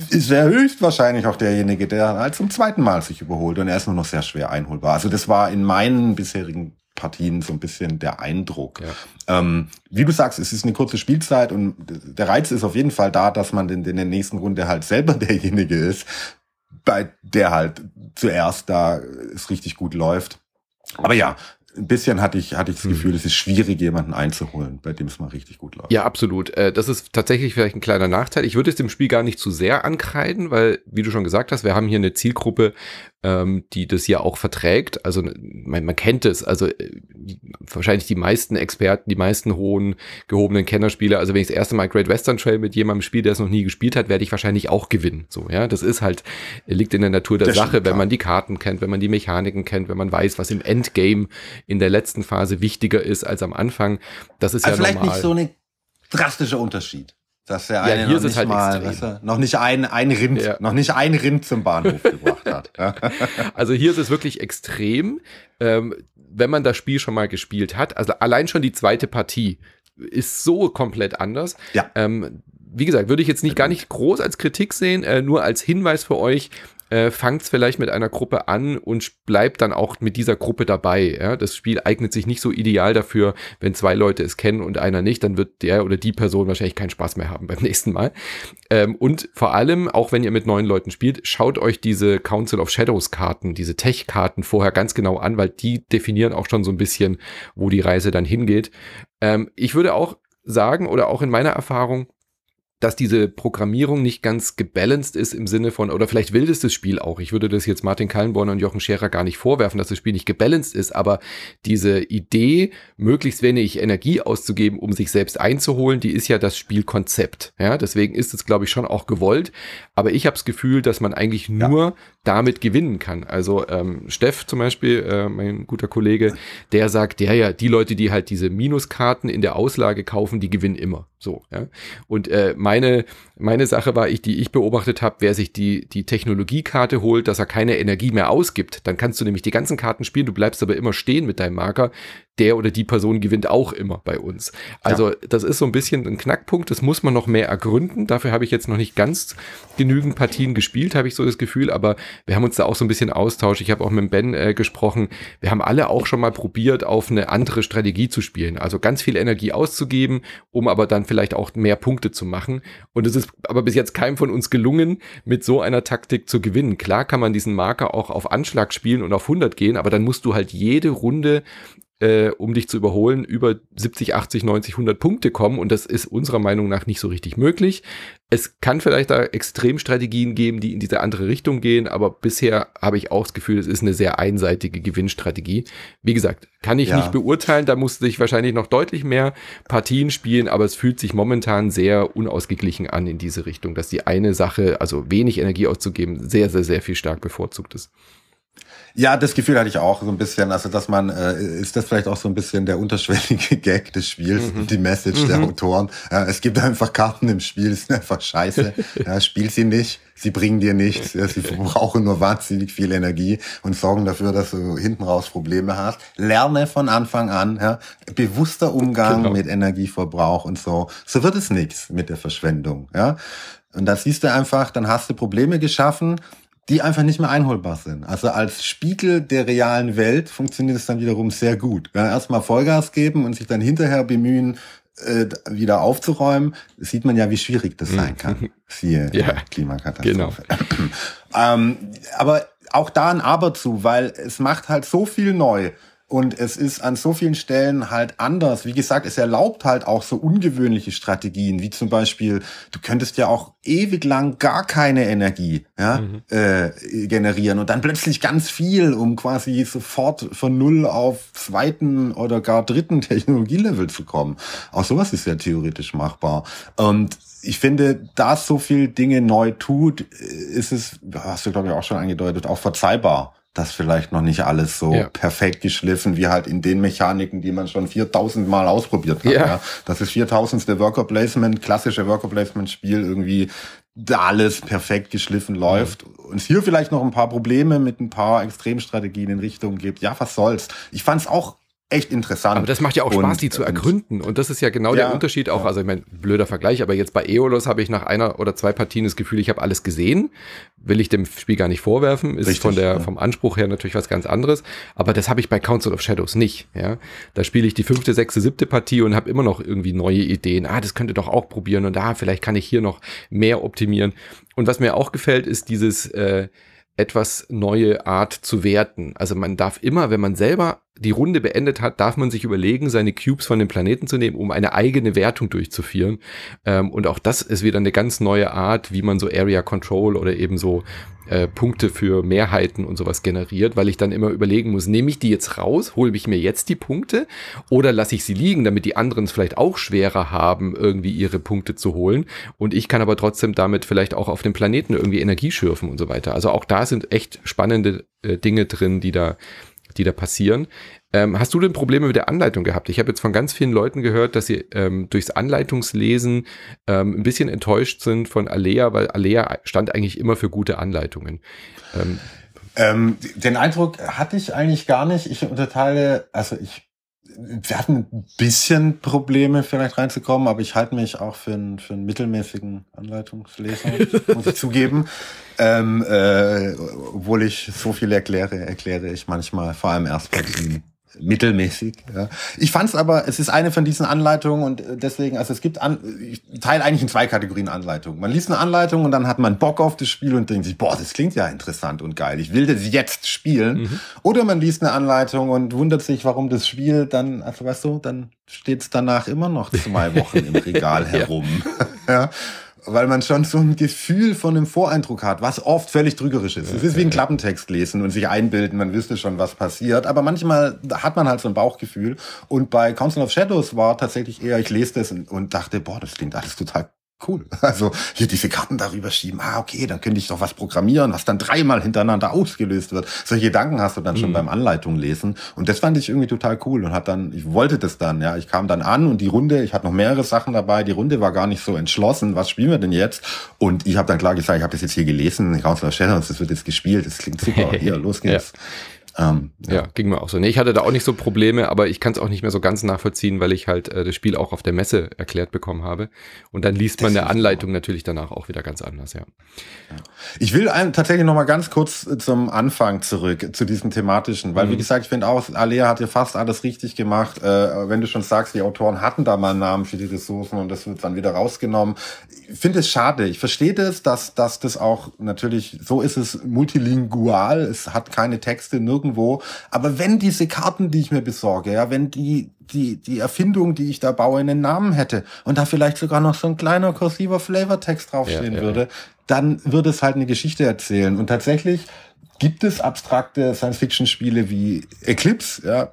ist er höchstwahrscheinlich auch derjenige, der halt zum zweiten Mal sich überholt und er ist nur noch sehr schwer einholbar. Also das war in meinen bisherigen Partien so ein bisschen der Eindruck. Ja. Ähm, wie du sagst, es ist eine kurze Spielzeit und der Reiz ist auf jeden Fall da, dass man in, in der nächsten Runde halt selber derjenige ist, bei der halt zuerst da es richtig gut läuft. Aber ja, ein bisschen hatte ich, hatte ich das hm. Gefühl, es ist schwierig, jemanden einzuholen, bei dem es mal richtig gut läuft. Ja, absolut. Äh, das ist tatsächlich vielleicht ein kleiner Nachteil. Ich würde es dem Spiel gar nicht zu sehr ankreiden, weil, wie du schon gesagt hast, wir haben hier eine Zielgruppe, ähm, die das ja auch verträgt. Also man, man kennt es, also äh, wahrscheinlich die meisten Experten, die meisten hohen gehobenen Kennerspieler. Also wenn ich das erste Mal Great Western Trail mit jemandem spiele, der es noch nie gespielt hat, werde ich wahrscheinlich auch gewinnen. So, ja, das ist halt liegt in der Natur der das Sache, wenn man die Karten kennt, wenn man die Mechaniken kennt, wenn man weiß, was im Endgame in der letzten Phase wichtiger ist als am Anfang. Das ist also ja vielleicht normal. nicht so ein drastischer Unterschied. Dass der eine ja, noch, nicht halt mal, weißt du, noch nicht ein, ein Rind, ja. noch nicht ein Rind zum Bahnhof gebracht hat. also hier ist es wirklich extrem, ähm, wenn man das Spiel schon mal gespielt hat. Also allein schon die zweite Partie ist so komplett anders. Ja. Ähm, wie gesagt, würde ich jetzt nicht gar nicht groß als Kritik sehen, äh, nur als Hinweis für euch, äh, fangt vielleicht mit einer Gruppe an und bleibt dann auch mit dieser Gruppe dabei. Ja? Das Spiel eignet sich nicht so ideal dafür, wenn zwei Leute es kennen und einer nicht, dann wird der oder die Person wahrscheinlich keinen Spaß mehr haben beim nächsten Mal. Ähm, und vor allem, auch wenn ihr mit neuen Leuten spielt, schaut euch diese Council of Shadows Karten, diese Tech-Karten vorher ganz genau an, weil die definieren auch schon so ein bisschen, wo die Reise dann hingeht. Ähm, ich würde auch sagen, oder auch in meiner Erfahrung, dass diese Programmierung nicht ganz gebalanced ist im Sinne von, oder vielleicht will das das Spiel auch. Ich würde das jetzt Martin Kallenborn und Jochen Scherer gar nicht vorwerfen, dass das Spiel nicht gebalanced ist, aber diese Idee, möglichst wenig Energie auszugeben, um sich selbst einzuholen, die ist ja das Spielkonzept. Ja, deswegen ist es, glaube ich, schon auch gewollt. Aber ich habe das Gefühl, dass man eigentlich nur ja. damit gewinnen kann. Also ähm, Steff zum Beispiel, äh, mein guter Kollege, der sagt, ja, ja, die Leute, die halt diese Minuskarten in der Auslage kaufen, die gewinnen immer. So, ja. Und äh, meine, meine Sache war, ich, die ich beobachtet habe, wer sich die, die Technologiekarte holt, dass er keine Energie mehr ausgibt, dann kannst du nämlich die ganzen Karten spielen, du bleibst aber immer stehen mit deinem Marker. Der oder die Person gewinnt auch immer bei uns. Also ja. das ist so ein bisschen ein Knackpunkt, das muss man noch mehr ergründen. Dafür habe ich jetzt noch nicht ganz genügend Partien gespielt, habe ich so das Gefühl, aber wir haben uns da auch so ein bisschen austauscht. Ich habe auch mit Ben äh, gesprochen. Wir haben alle auch schon mal probiert, auf eine andere Strategie zu spielen. Also ganz viel Energie auszugeben, um aber dann vielleicht auch mehr Punkte zu machen. Und es ist aber bis jetzt keinem von uns gelungen, mit so einer Taktik zu gewinnen. Klar kann man diesen Marker auch auf Anschlag spielen und auf 100 gehen, aber dann musst du halt jede Runde äh, um dich zu überholen, über 70, 80, 90, 100 Punkte kommen. Und das ist unserer Meinung nach nicht so richtig möglich. Es kann vielleicht da Extremstrategien geben, die in diese andere Richtung gehen, aber bisher habe ich auch das Gefühl, es ist eine sehr einseitige Gewinnstrategie. Wie gesagt, kann ich ja. nicht beurteilen, da musste ich wahrscheinlich noch deutlich mehr Partien spielen, aber es fühlt sich momentan sehr unausgeglichen an in diese Richtung, dass die eine Sache, also wenig Energie auszugeben, sehr, sehr, sehr viel stark bevorzugt ist. Ja, das Gefühl hatte ich auch so ein bisschen, also dass man, äh, ist das vielleicht auch so ein bisschen der unterschwellige Gag des Spiels, mhm. die Message mhm. der Autoren. Ja, es gibt einfach Karten im Spiel, die sind einfach scheiße. ja, spiel sie nicht, sie bringen dir nichts, ja, sie verbrauchen nur wahnsinnig viel Energie und sorgen dafür, dass du hinten raus Probleme hast. Lerne von Anfang an, ja, bewusster Umgang genau. mit Energieverbrauch und so. So wird es nichts mit der Verschwendung, ja. Und da siehst du einfach, dann hast du Probleme geschaffen, die einfach nicht mehr einholbar sind. Also als Spiegel der realen Welt funktioniert es dann wiederum sehr gut. Ja, erstmal Vollgas geben und sich dann hinterher bemühen, äh, wieder aufzuräumen, sieht man ja, wie schwierig das sein kann. Siehe ja, Klimakatastrophe. Genau. ähm, aber auch da ein Aber zu, weil es macht halt so viel neu. Und es ist an so vielen Stellen halt anders. Wie gesagt, es erlaubt halt auch so ungewöhnliche Strategien, wie zum Beispiel, du könntest ja auch ewig lang gar keine Energie ja, mhm. äh, generieren und dann plötzlich ganz viel, um quasi sofort von null auf zweiten oder gar dritten Technologielevel zu kommen. Auch sowas ist ja theoretisch machbar. Und ich finde, da es so viel Dinge neu tut, ist es, hast du glaube ich auch schon angedeutet, auch verzeihbar das vielleicht noch nicht alles so ja. perfekt geschliffen, wie halt in den Mechaniken, die man schon 4000 Mal ausprobiert hat. Ja. ja. Das ist 4000. Worker Placement, klassische Worker Placement Spiel irgendwie da alles perfekt geschliffen läuft. Mhm. Und hier vielleicht noch ein paar Probleme mit ein paar Extremstrategien in Richtung gibt. Ja, was soll's. Ich fand's auch echt interessant. Aber das macht ja auch Spaß, und, die zu ergründen. Und das ist ja genau ja, der Unterschied auch. Ja. Also ich meine, blöder Vergleich, aber jetzt bei Eolos habe ich nach einer oder zwei Partien das Gefühl, ich habe alles gesehen. Will ich dem Spiel gar nicht vorwerfen. Ist Richtig, von der, ja. vom Anspruch her natürlich was ganz anderes. Aber das habe ich bei Council of Shadows nicht. Ja, da spiele ich die fünfte, sechste, siebte Partie und habe immer noch irgendwie neue Ideen. Ah, das könnte doch auch probieren und da ah, vielleicht kann ich hier noch mehr optimieren. Und was mir auch gefällt, ist dieses äh, etwas neue Art zu werten. Also man darf immer, wenn man selber die Runde beendet hat, darf man sich überlegen, seine Cubes von dem Planeten zu nehmen, um eine eigene Wertung durchzuführen. Ähm, und auch das ist wieder eine ganz neue Art, wie man so Area Control oder eben so äh, Punkte für Mehrheiten und sowas generiert, weil ich dann immer überlegen muss, nehme ich die jetzt raus, hole ich mir jetzt die Punkte oder lasse ich sie liegen, damit die anderen es vielleicht auch schwerer haben, irgendwie ihre Punkte zu holen. Und ich kann aber trotzdem damit vielleicht auch auf dem Planeten irgendwie Energie schürfen und so weiter. Also auch da sind echt spannende äh, Dinge drin, die da die da passieren. Ähm, hast du denn Probleme mit der Anleitung gehabt? Ich habe jetzt von ganz vielen Leuten gehört, dass sie ähm, durchs Anleitungslesen ähm, ein bisschen enttäuscht sind von Alea, weil Alea stand eigentlich immer für gute Anleitungen. Ähm, ähm, den Eindruck hatte ich eigentlich gar nicht. Ich unterteile, also ich wir hatten ein bisschen Probleme vielleicht reinzukommen, aber ich halte mich auch für einen, für einen mittelmäßigen Anleitungsleser, muss ich zugeben. Ähm, äh, obwohl ich so viel erkläre, erkläre ich manchmal vor allem erst bei diesen mittelmäßig. Ja. Ich fand es aber, es ist eine von diesen Anleitungen und äh, deswegen, also es gibt, an, ich teile eigentlich in zwei Kategorien Anleitungen. Man liest eine Anleitung und dann hat man Bock auf das Spiel und denkt sich, boah, das klingt ja interessant und geil, ich will das jetzt spielen. Mhm. Oder man liest eine Anleitung und wundert sich, warum das Spiel dann, also weißt du, dann steht es danach immer noch zwei Wochen im Regal herum. ja. ja weil man schon so ein Gefühl von einem Voreindruck hat, was oft völlig trügerisch ist. Es ist wie ein Klappentext lesen und sich einbilden, man wüsste schon, was passiert. Aber manchmal hat man halt so ein Bauchgefühl. Und bei Council of Shadows war tatsächlich eher, ich lese das und, dachte, boah, das klingt alles total cool. Also hier diese Karten darüber schieben, ah, okay, dann könnte ich doch was programmieren, was dann dreimal hintereinander ausgelöst wird. Solche Gedanken hast du dann schon mhm. beim Anleitung lesen. Und das fand ich irgendwie total cool und hat dann, ich wollte das dann, ja. Ich kam dann an und die Runde, ich hatte noch mehrere Sachen dabei, die Runde war gar nicht so entschlossen, was spielen wir denn jetzt? Und ich habe dann klar gesagt, ich habe das jetzt hier gelesen, Council of Shadows, das wird jetzt gespielt, das klingt super, hier, los geht's. ja. Ähm, ja. ja. ging mir auch so. Nee, ich hatte da auch nicht so Probleme, aber ich kann es auch nicht mehr so ganz nachvollziehen, weil ich halt äh, das Spiel auch auf der Messe erklärt bekommen habe. Und dann liest man eine Anleitung natürlich danach auch wieder ganz anders, ja. Ich will einem tatsächlich noch mal ganz kurz zum Anfang zurück, zu diesem thematischen, weil mhm. wie gesagt, ich finde auch, Alea hat ja fast alles richtig gemacht. Äh, wenn du schon sagst, die Autoren hatten da mal einen Namen für die Ressourcen und das wird dann wieder rausgenommen. Ich finde es schade. Ich verstehe das, dass, dass das auch natürlich, so ist es multilingual, es hat keine Texte, nirgends irgendwo. Aber wenn diese Karten, die ich mir besorge, ja, wenn die, die, die Erfindung, die ich da baue, einen Namen hätte und da vielleicht sogar noch so ein kleiner kursiver Flavortext draufstehen ja, ja, würde, dann würde es halt eine Geschichte erzählen. Und tatsächlich gibt es abstrakte Science-Fiction-Spiele wie Eclipse, ja,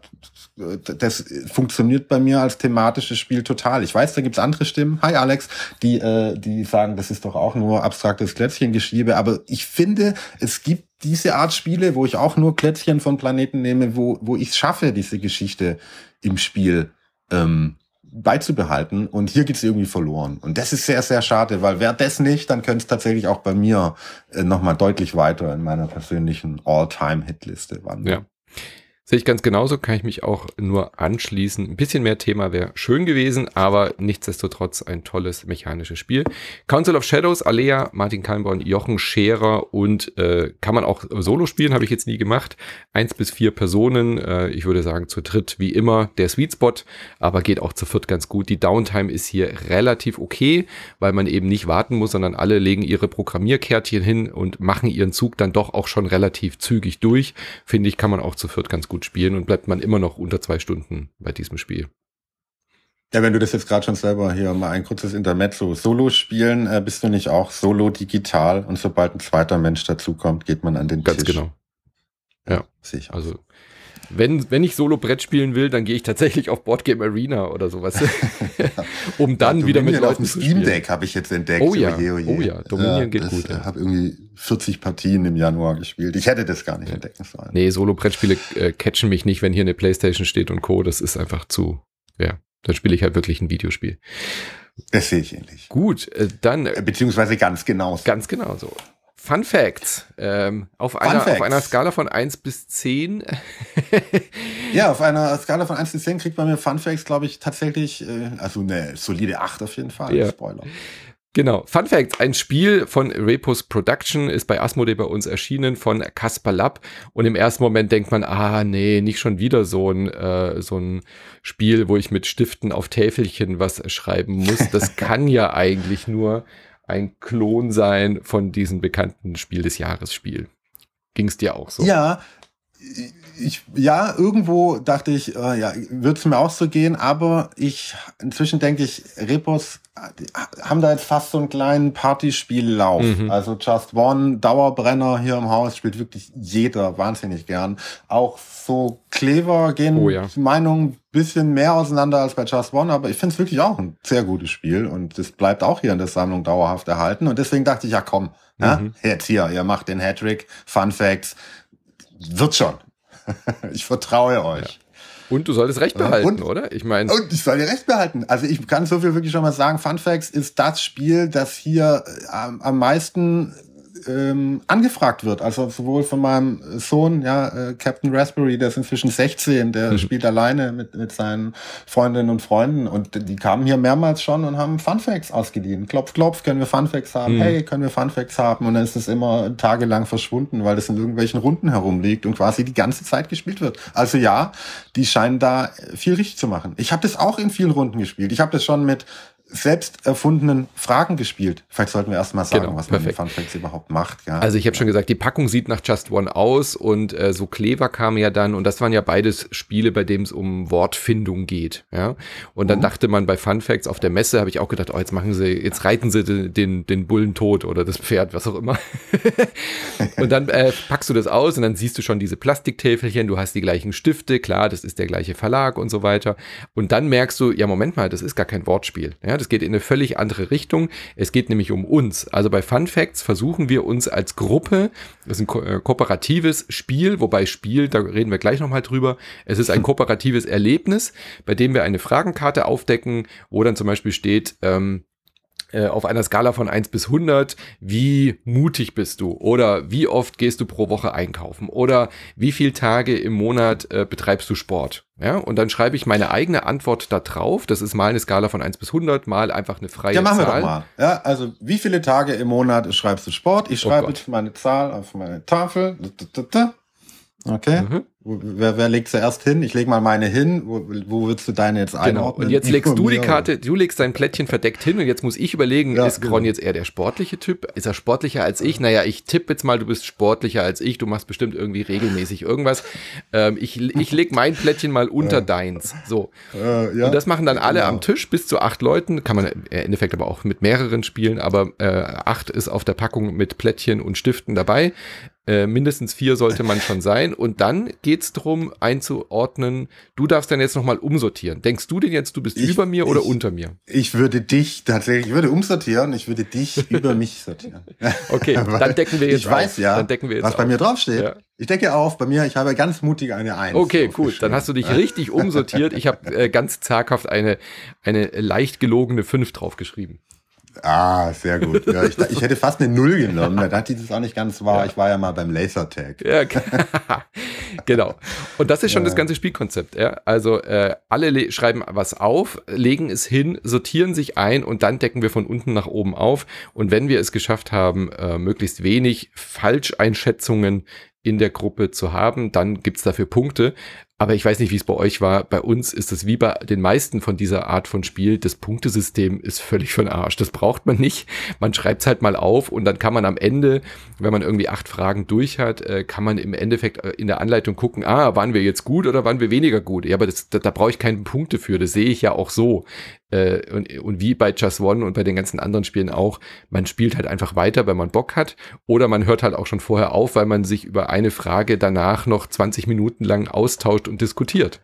das funktioniert bei mir als thematisches Spiel total. Ich weiß, da gibt's andere Stimmen, hi Alex, die, äh, die sagen, das ist doch auch nur abstraktes Klätzchengeschiebe, aber ich finde, es gibt diese Art Spiele, wo ich auch nur Klätzchen von Planeten nehme, wo, wo ich schaffe, diese Geschichte im Spiel ähm, beizubehalten. Und hier geht's irgendwie verloren. Und das ist sehr, sehr schade, weil wäre das nicht, dann könnte es tatsächlich auch bei mir äh, nochmal deutlich weiter in meiner persönlichen All-Time-Hitliste wandern. Ja. Sehe ich ganz genauso, kann ich mich auch nur anschließen. Ein bisschen mehr Thema wäre schön gewesen, aber nichtsdestotrotz ein tolles mechanisches Spiel. Council of Shadows, Alea, Martin Kalmborn, Jochen Scherer und äh, kann man auch solo spielen, habe ich jetzt nie gemacht. Eins bis vier Personen, äh, ich würde sagen zu dritt wie immer der Sweet Spot, aber geht auch zu viert ganz gut. Die Downtime ist hier relativ okay, weil man eben nicht warten muss, sondern alle legen ihre Programmierkärtchen hin und machen ihren Zug dann doch auch schon relativ zügig durch. Finde ich, kann man auch zu viert ganz gut gut spielen und bleibt man immer noch unter zwei Stunden bei diesem Spiel. Ja, wenn du das jetzt gerade schon selber hier mal ein kurzes Intermezzo Solo spielen, äh, bist du nicht auch Solo digital und sobald ein zweiter Mensch dazukommt, geht man an den Ganz Tisch. Ganz genau. Ja, sicher. Also wenn, wenn ich Solo-Brett spielen will, dann gehe ich tatsächlich auf Boardgame Arena oder sowas. um dann ja, wieder mit Leuten auf dem Steam Deck habe ich jetzt entdeckt. Oh ja, oje, oje. oh ja, Dominion ja, geht gut. Ich ja. habe irgendwie 40 Partien im Januar gespielt. Ich hätte das gar nicht entdecken sollen. Nee, Solo-Brettspiele äh, catchen mich nicht, wenn hier eine Playstation steht und Co. Das ist einfach zu, ja, dann spiele ich halt wirklich ein Videospiel. Das sehe ich ähnlich. Gut, äh, dann. Äh, Beziehungsweise ganz genau. Ganz genau so. Fun Facts. Ähm, auf, Fun einer, Facts. auf einer Skala von 1 bis 10. ja, auf einer Skala von 1 bis 10 kriegt man mir Fun Facts, glaube ich, tatsächlich, äh, also eine solide 8 auf jeden Fall. Ja. Spoiler. Genau. Fun Facts. Ein Spiel von Repos Production ist bei Asmodee bei uns erschienen von Casper Lab. Und im ersten Moment denkt man, ah, nee, nicht schon wieder so ein, äh, so ein Spiel, wo ich mit Stiften auf Täfelchen was schreiben muss. Das kann ja eigentlich nur ein Klon sein von diesem bekannten Spiel des Jahres Spiel. Ging es dir auch so? Ja, ich, ja, irgendwo dachte ich, äh, ja, würde es mir auch so gehen, aber ich, inzwischen denke ich, Repos haben da jetzt fast so einen kleinen Partyspiellauf. Mhm. Also Just One, Dauerbrenner hier im Haus spielt wirklich jeder wahnsinnig gern. Auch so Clever gehen oh, ja. Meinungen bisschen mehr auseinander als bei Just One, aber ich finde es wirklich auch ein sehr gutes Spiel und das bleibt auch hier in der Sammlung dauerhaft erhalten. Und deswegen dachte ich, ja komm, ne, mhm. ja, jetzt hier, ihr macht den Hattrick, Fun Facts, wird schon. ich vertraue euch. Ja. Und du solltest Recht behalten, und, oder? Ich meine. Und ich soll dir Recht behalten. Also ich kann so viel wirklich schon mal sagen. Fun Facts ist das Spiel, das hier äh, am meisten ähm, angefragt wird. Also sowohl von meinem Sohn, ja, äh, Captain Raspberry, der ist inzwischen 16, der mhm. spielt alleine mit, mit seinen Freundinnen und Freunden und die kamen hier mehrmals schon und haben Funfacts ausgeliehen. Klopf, klopf, können wir Funfacts haben? Mhm. Hey, können wir Funfacts haben? Und dann ist es immer tagelang verschwunden, weil das in irgendwelchen Runden herumliegt und quasi die ganze Zeit gespielt wird. Also ja, die scheinen da viel richtig zu machen. Ich habe das auch in vielen Runden gespielt. Ich habe das schon mit selbst erfundenen Fragen gespielt. Vielleicht sollten wir erstmal sagen, genau, was perfekt. man mit Fun Facts überhaupt macht. Ja. Also ich habe schon gesagt, die Packung sieht nach Just One aus und äh, so Clever kam ja dann und das waren ja beides Spiele, bei denen es um Wortfindung geht. Ja, und dann mhm. dachte man bei Fun Facts auf der Messe habe ich auch gedacht, oh jetzt machen sie, jetzt reiten sie den den, den Bullen tot oder das Pferd, was auch immer. und dann äh, packst du das aus und dann siehst du schon diese Plastiktäfelchen, du hast die gleichen Stifte, klar, das ist der gleiche Verlag und so weiter. Und dann merkst du, ja Moment mal, das ist gar kein Wortspiel. Ja, Es geht in eine völlig andere Richtung. Es geht nämlich um uns. Also bei Fun Facts versuchen wir uns als Gruppe, das ist ein ko äh, kooperatives Spiel, wobei Spiel, da reden wir gleich nochmal drüber. Es ist ein kooperatives Erlebnis, bei dem wir eine Fragenkarte aufdecken, wo dann zum Beispiel steht, ähm, äh, auf einer Skala von 1 bis 100, wie mutig bist du? Oder wie oft gehst du pro Woche einkaufen? Oder wie viele Tage im Monat äh, betreibst du Sport? Ja, und dann schreibe ich meine eigene Antwort da drauf. Das ist mal eine Skala von 1 bis 100, mal einfach eine freie Zahl. Ja, machen Zahl. wir doch mal. Ja, also wie viele Tage im Monat schreibst du Sport? Ich oh schreibe oh jetzt meine Zahl auf meine Tafel. Okay. Mhm. Wer, wer legt zuerst hin? Ich leg mal meine hin. Wo, wo würdest du deine jetzt einordnen? Genau. Und jetzt legst du die Karte, du legst dein Plättchen verdeckt hin und jetzt muss ich überlegen, ja, ist genau. jetzt eher der sportliche Typ? Ist er sportlicher als ich? Naja, ich tippe jetzt mal, du bist sportlicher als ich. Du machst bestimmt irgendwie regelmäßig irgendwas. Ähm, ich, ich leg mein Plättchen mal unter ja. deins. So. Äh, ja. Und das machen dann alle genau. am Tisch bis zu acht Leuten. Kann man im Endeffekt aber auch mit mehreren spielen, aber äh, acht ist auf der Packung mit Plättchen und Stiften dabei. Äh, mindestens vier sollte man schon sein. Und dann geht es darum, einzuordnen, du darfst dann jetzt nochmal umsortieren. Denkst du denn jetzt, du bist ich, über mir oder ich, unter mir? Ich würde dich tatsächlich, ich würde umsortieren, ich würde dich über mich sortieren. Okay, dann decken wir jetzt Ich auf. weiß ja, was auf. bei mir draufsteht. Ja. Ich decke auf, bei mir, ich habe ganz mutig eine Eins. Okay, gut, dann hast du dich richtig umsortiert. Ich habe äh, ganz zaghaft eine, eine leicht gelogene Fünf draufgeschrieben. Ah, sehr gut. Ja, ich, ich, hätte fast eine Null genommen. Da dachte ich, das auch nicht ganz wahr. Ja. Ich war ja mal beim Lasertag. Ja, genau. Und das ist schon ja. das ganze Spielkonzept. Also äh, alle schreiben was auf, legen es hin, sortieren sich ein und dann decken wir von unten nach oben auf. Und wenn wir es geschafft haben, äh, möglichst wenig Falscheinschätzungen in der Gruppe zu haben, dann gibt's dafür Punkte. Aber ich weiß nicht, wie es bei euch war. Bei uns ist es wie bei den meisten von dieser Art von Spiel. Das Punktesystem ist völlig von Arsch. Das braucht man nicht. Man schreibt es halt mal auf und dann kann man am Ende, wenn man irgendwie acht Fragen durch hat, äh, kann man im Endeffekt äh, in der Anleitung gucken, ah, waren wir jetzt gut oder waren wir weniger gut? Ja, aber das, da, da brauche ich keine Punkte für. Das sehe ich ja auch so. Äh, und, und wie bei Just One und bei den ganzen anderen Spielen auch, man spielt halt einfach weiter, wenn man Bock hat. Oder man hört halt auch schon vorher auf, weil man sich über eine Frage danach noch 20 Minuten lang austauscht und diskutiert.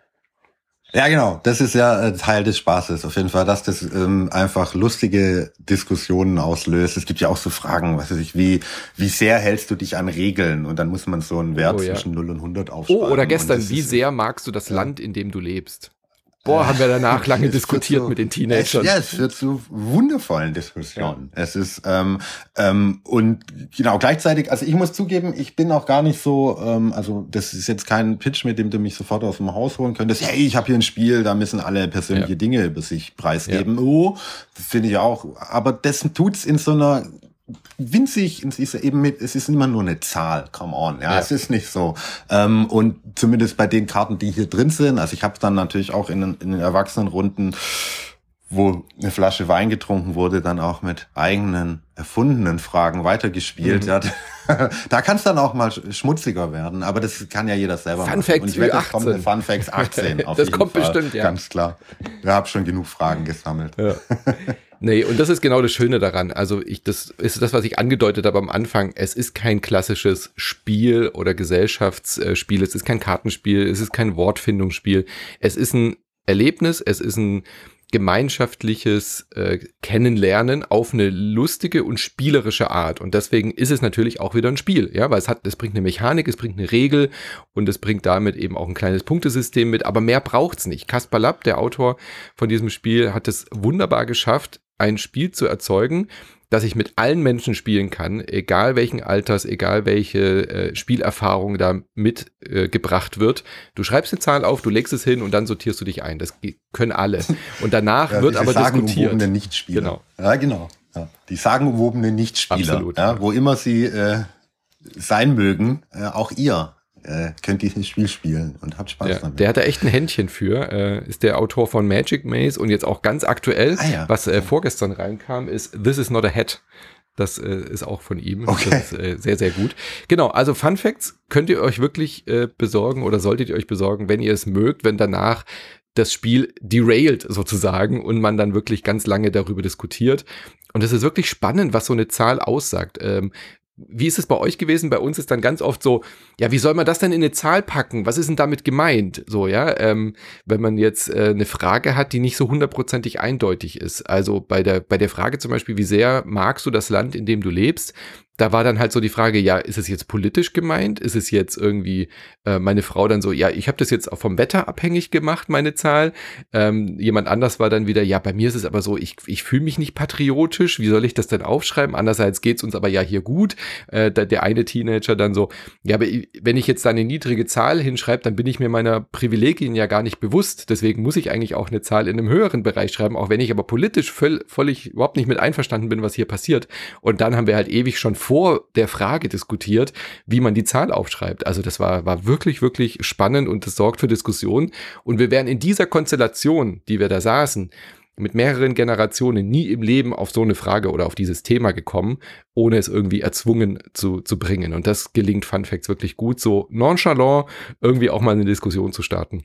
Ja, genau. Das ist ja äh, Teil des Spaßes. Auf jeden Fall, dass das ähm, einfach lustige Diskussionen auslöst. Es gibt ja auch so Fragen, was weiß ich, wie, wie sehr hältst du dich an Regeln? Und dann muss man so einen Wert oh, ja. zwischen 0 und 100 aufschreiben. Oh, oder gestern, wie sehr magst du das Land, in dem du lebst? Boah, haben wir danach lange diskutiert zu, mit den Teenagern. Es, ja, es führt zu wundervollen Diskussionen. Ja. Es ist ähm, ähm, und genau gleichzeitig, also ich muss zugeben, ich bin auch gar nicht so, ähm, also das ist jetzt kein Pitch, mit dem du mich sofort aus dem Haus holen könntest. Hey, ich habe hier ein Spiel, da müssen alle persönliche ja. Dinge über sich preisgeben. Ja. Oh, finde ich auch. Aber das tut's in so einer winzig, es ist eben mit, es ist immer nur eine Zahl, come on, ja, ja. es ist nicht so. Ähm, und zumindest bei den Karten, die hier drin sind, also ich habe dann natürlich auch in, in den Erwachsenenrunden, wo eine Flasche Wein getrunken wurde, dann auch mit eigenen erfundenen Fragen weitergespielt. Mhm. Ja, da kann es dann auch mal schmutziger werden, aber das kann ja jeder selber Fun machen. Facts Und ich wette, es kommt eine Fun Facts 18 auf Das kommt Fall. bestimmt, ja. Ganz klar. Ich habe schon genug Fragen gesammelt. Ja. Nee, und das ist genau das Schöne daran. Also ich, das ist das, was ich angedeutet habe am Anfang. Es ist kein klassisches Spiel oder Gesellschaftsspiel. Es ist kein Kartenspiel. Es ist kein Wortfindungsspiel. Es ist ein Erlebnis. Es ist ein gemeinschaftliches äh, Kennenlernen auf eine lustige und spielerische Art. Und deswegen ist es natürlich auch wieder ein Spiel, ja, weil es hat, es bringt eine Mechanik, es bringt eine Regel und es bringt damit eben auch ein kleines Punktesystem mit, aber mehr braucht's nicht. Kaspar Lapp, der Autor von diesem Spiel, hat es wunderbar geschafft, ein Spiel zu erzeugen, das ich mit allen Menschen spielen kann, egal welchen Alters, egal welche äh, Spielerfahrung da mitgebracht äh, wird. Du schreibst eine Zahl auf, du legst es hin und dann sortierst du dich ein. Das können alle. Und danach ja, wird aber diskutiert. Nichtspieler. Genau. Ja, genau. Ja. Die sagenumwobenen Nichtspieler, Absolut. Ja, wo immer sie äh, sein mögen, äh, auch ihr äh, könnt dieses Spiel spielen und habt Spaß ja, damit. Der hat da echt ein Händchen für. Äh, ist der Autor von Magic Maze und jetzt auch ganz aktuell, ah, ja. was äh, vorgestern reinkam, ist This is not a hat. Das äh, ist auch von ihm. Okay. Das ist äh, sehr, sehr gut. Genau, also Fun Facts könnt ihr euch wirklich äh, besorgen oder solltet ihr euch besorgen, wenn ihr es mögt, wenn danach das Spiel derailed sozusagen und man dann wirklich ganz lange darüber diskutiert. Und es ist wirklich spannend, was so eine Zahl aussagt. Ähm, wie ist es bei euch gewesen? Bei uns ist dann ganz oft so, ja, wie soll man das denn in eine Zahl packen? Was ist denn damit gemeint? So, ja, ähm, wenn man jetzt äh, eine Frage hat, die nicht so hundertprozentig eindeutig ist. Also bei der, bei der Frage zum Beispiel, wie sehr magst du das Land, in dem du lebst? Da war dann halt so die Frage, ja, ist es jetzt politisch gemeint? Ist es jetzt irgendwie äh, meine Frau dann so, ja, ich habe das jetzt auch vom Wetter abhängig gemacht, meine Zahl. Ähm, jemand anders war dann wieder, ja, bei mir ist es aber so, ich, ich fühle mich nicht patriotisch, wie soll ich das denn aufschreiben? Andererseits geht's uns aber ja hier gut. Äh, der, der eine Teenager dann so, ja, aber wenn ich jetzt da eine niedrige Zahl hinschreibe, dann bin ich mir meiner Privilegien ja gar nicht bewusst. Deswegen muss ich eigentlich auch eine Zahl in einem höheren Bereich schreiben, auch wenn ich aber politisch völ völlig überhaupt nicht mit einverstanden bin, was hier passiert. Und dann haben wir halt ewig schon vor der Frage diskutiert, wie man die Zahl aufschreibt. Also das war, war wirklich, wirklich spannend und das sorgt für Diskussionen. Und wir wären in dieser Konstellation, die wir da saßen, mit mehreren Generationen nie im Leben auf so eine Frage oder auf dieses Thema gekommen, ohne es irgendwie erzwungen zu, zu bringen. Und das gelingt Fun Facts wirklich gut, so nonchalant irgendwie auch mal eine Diskussion zu starten.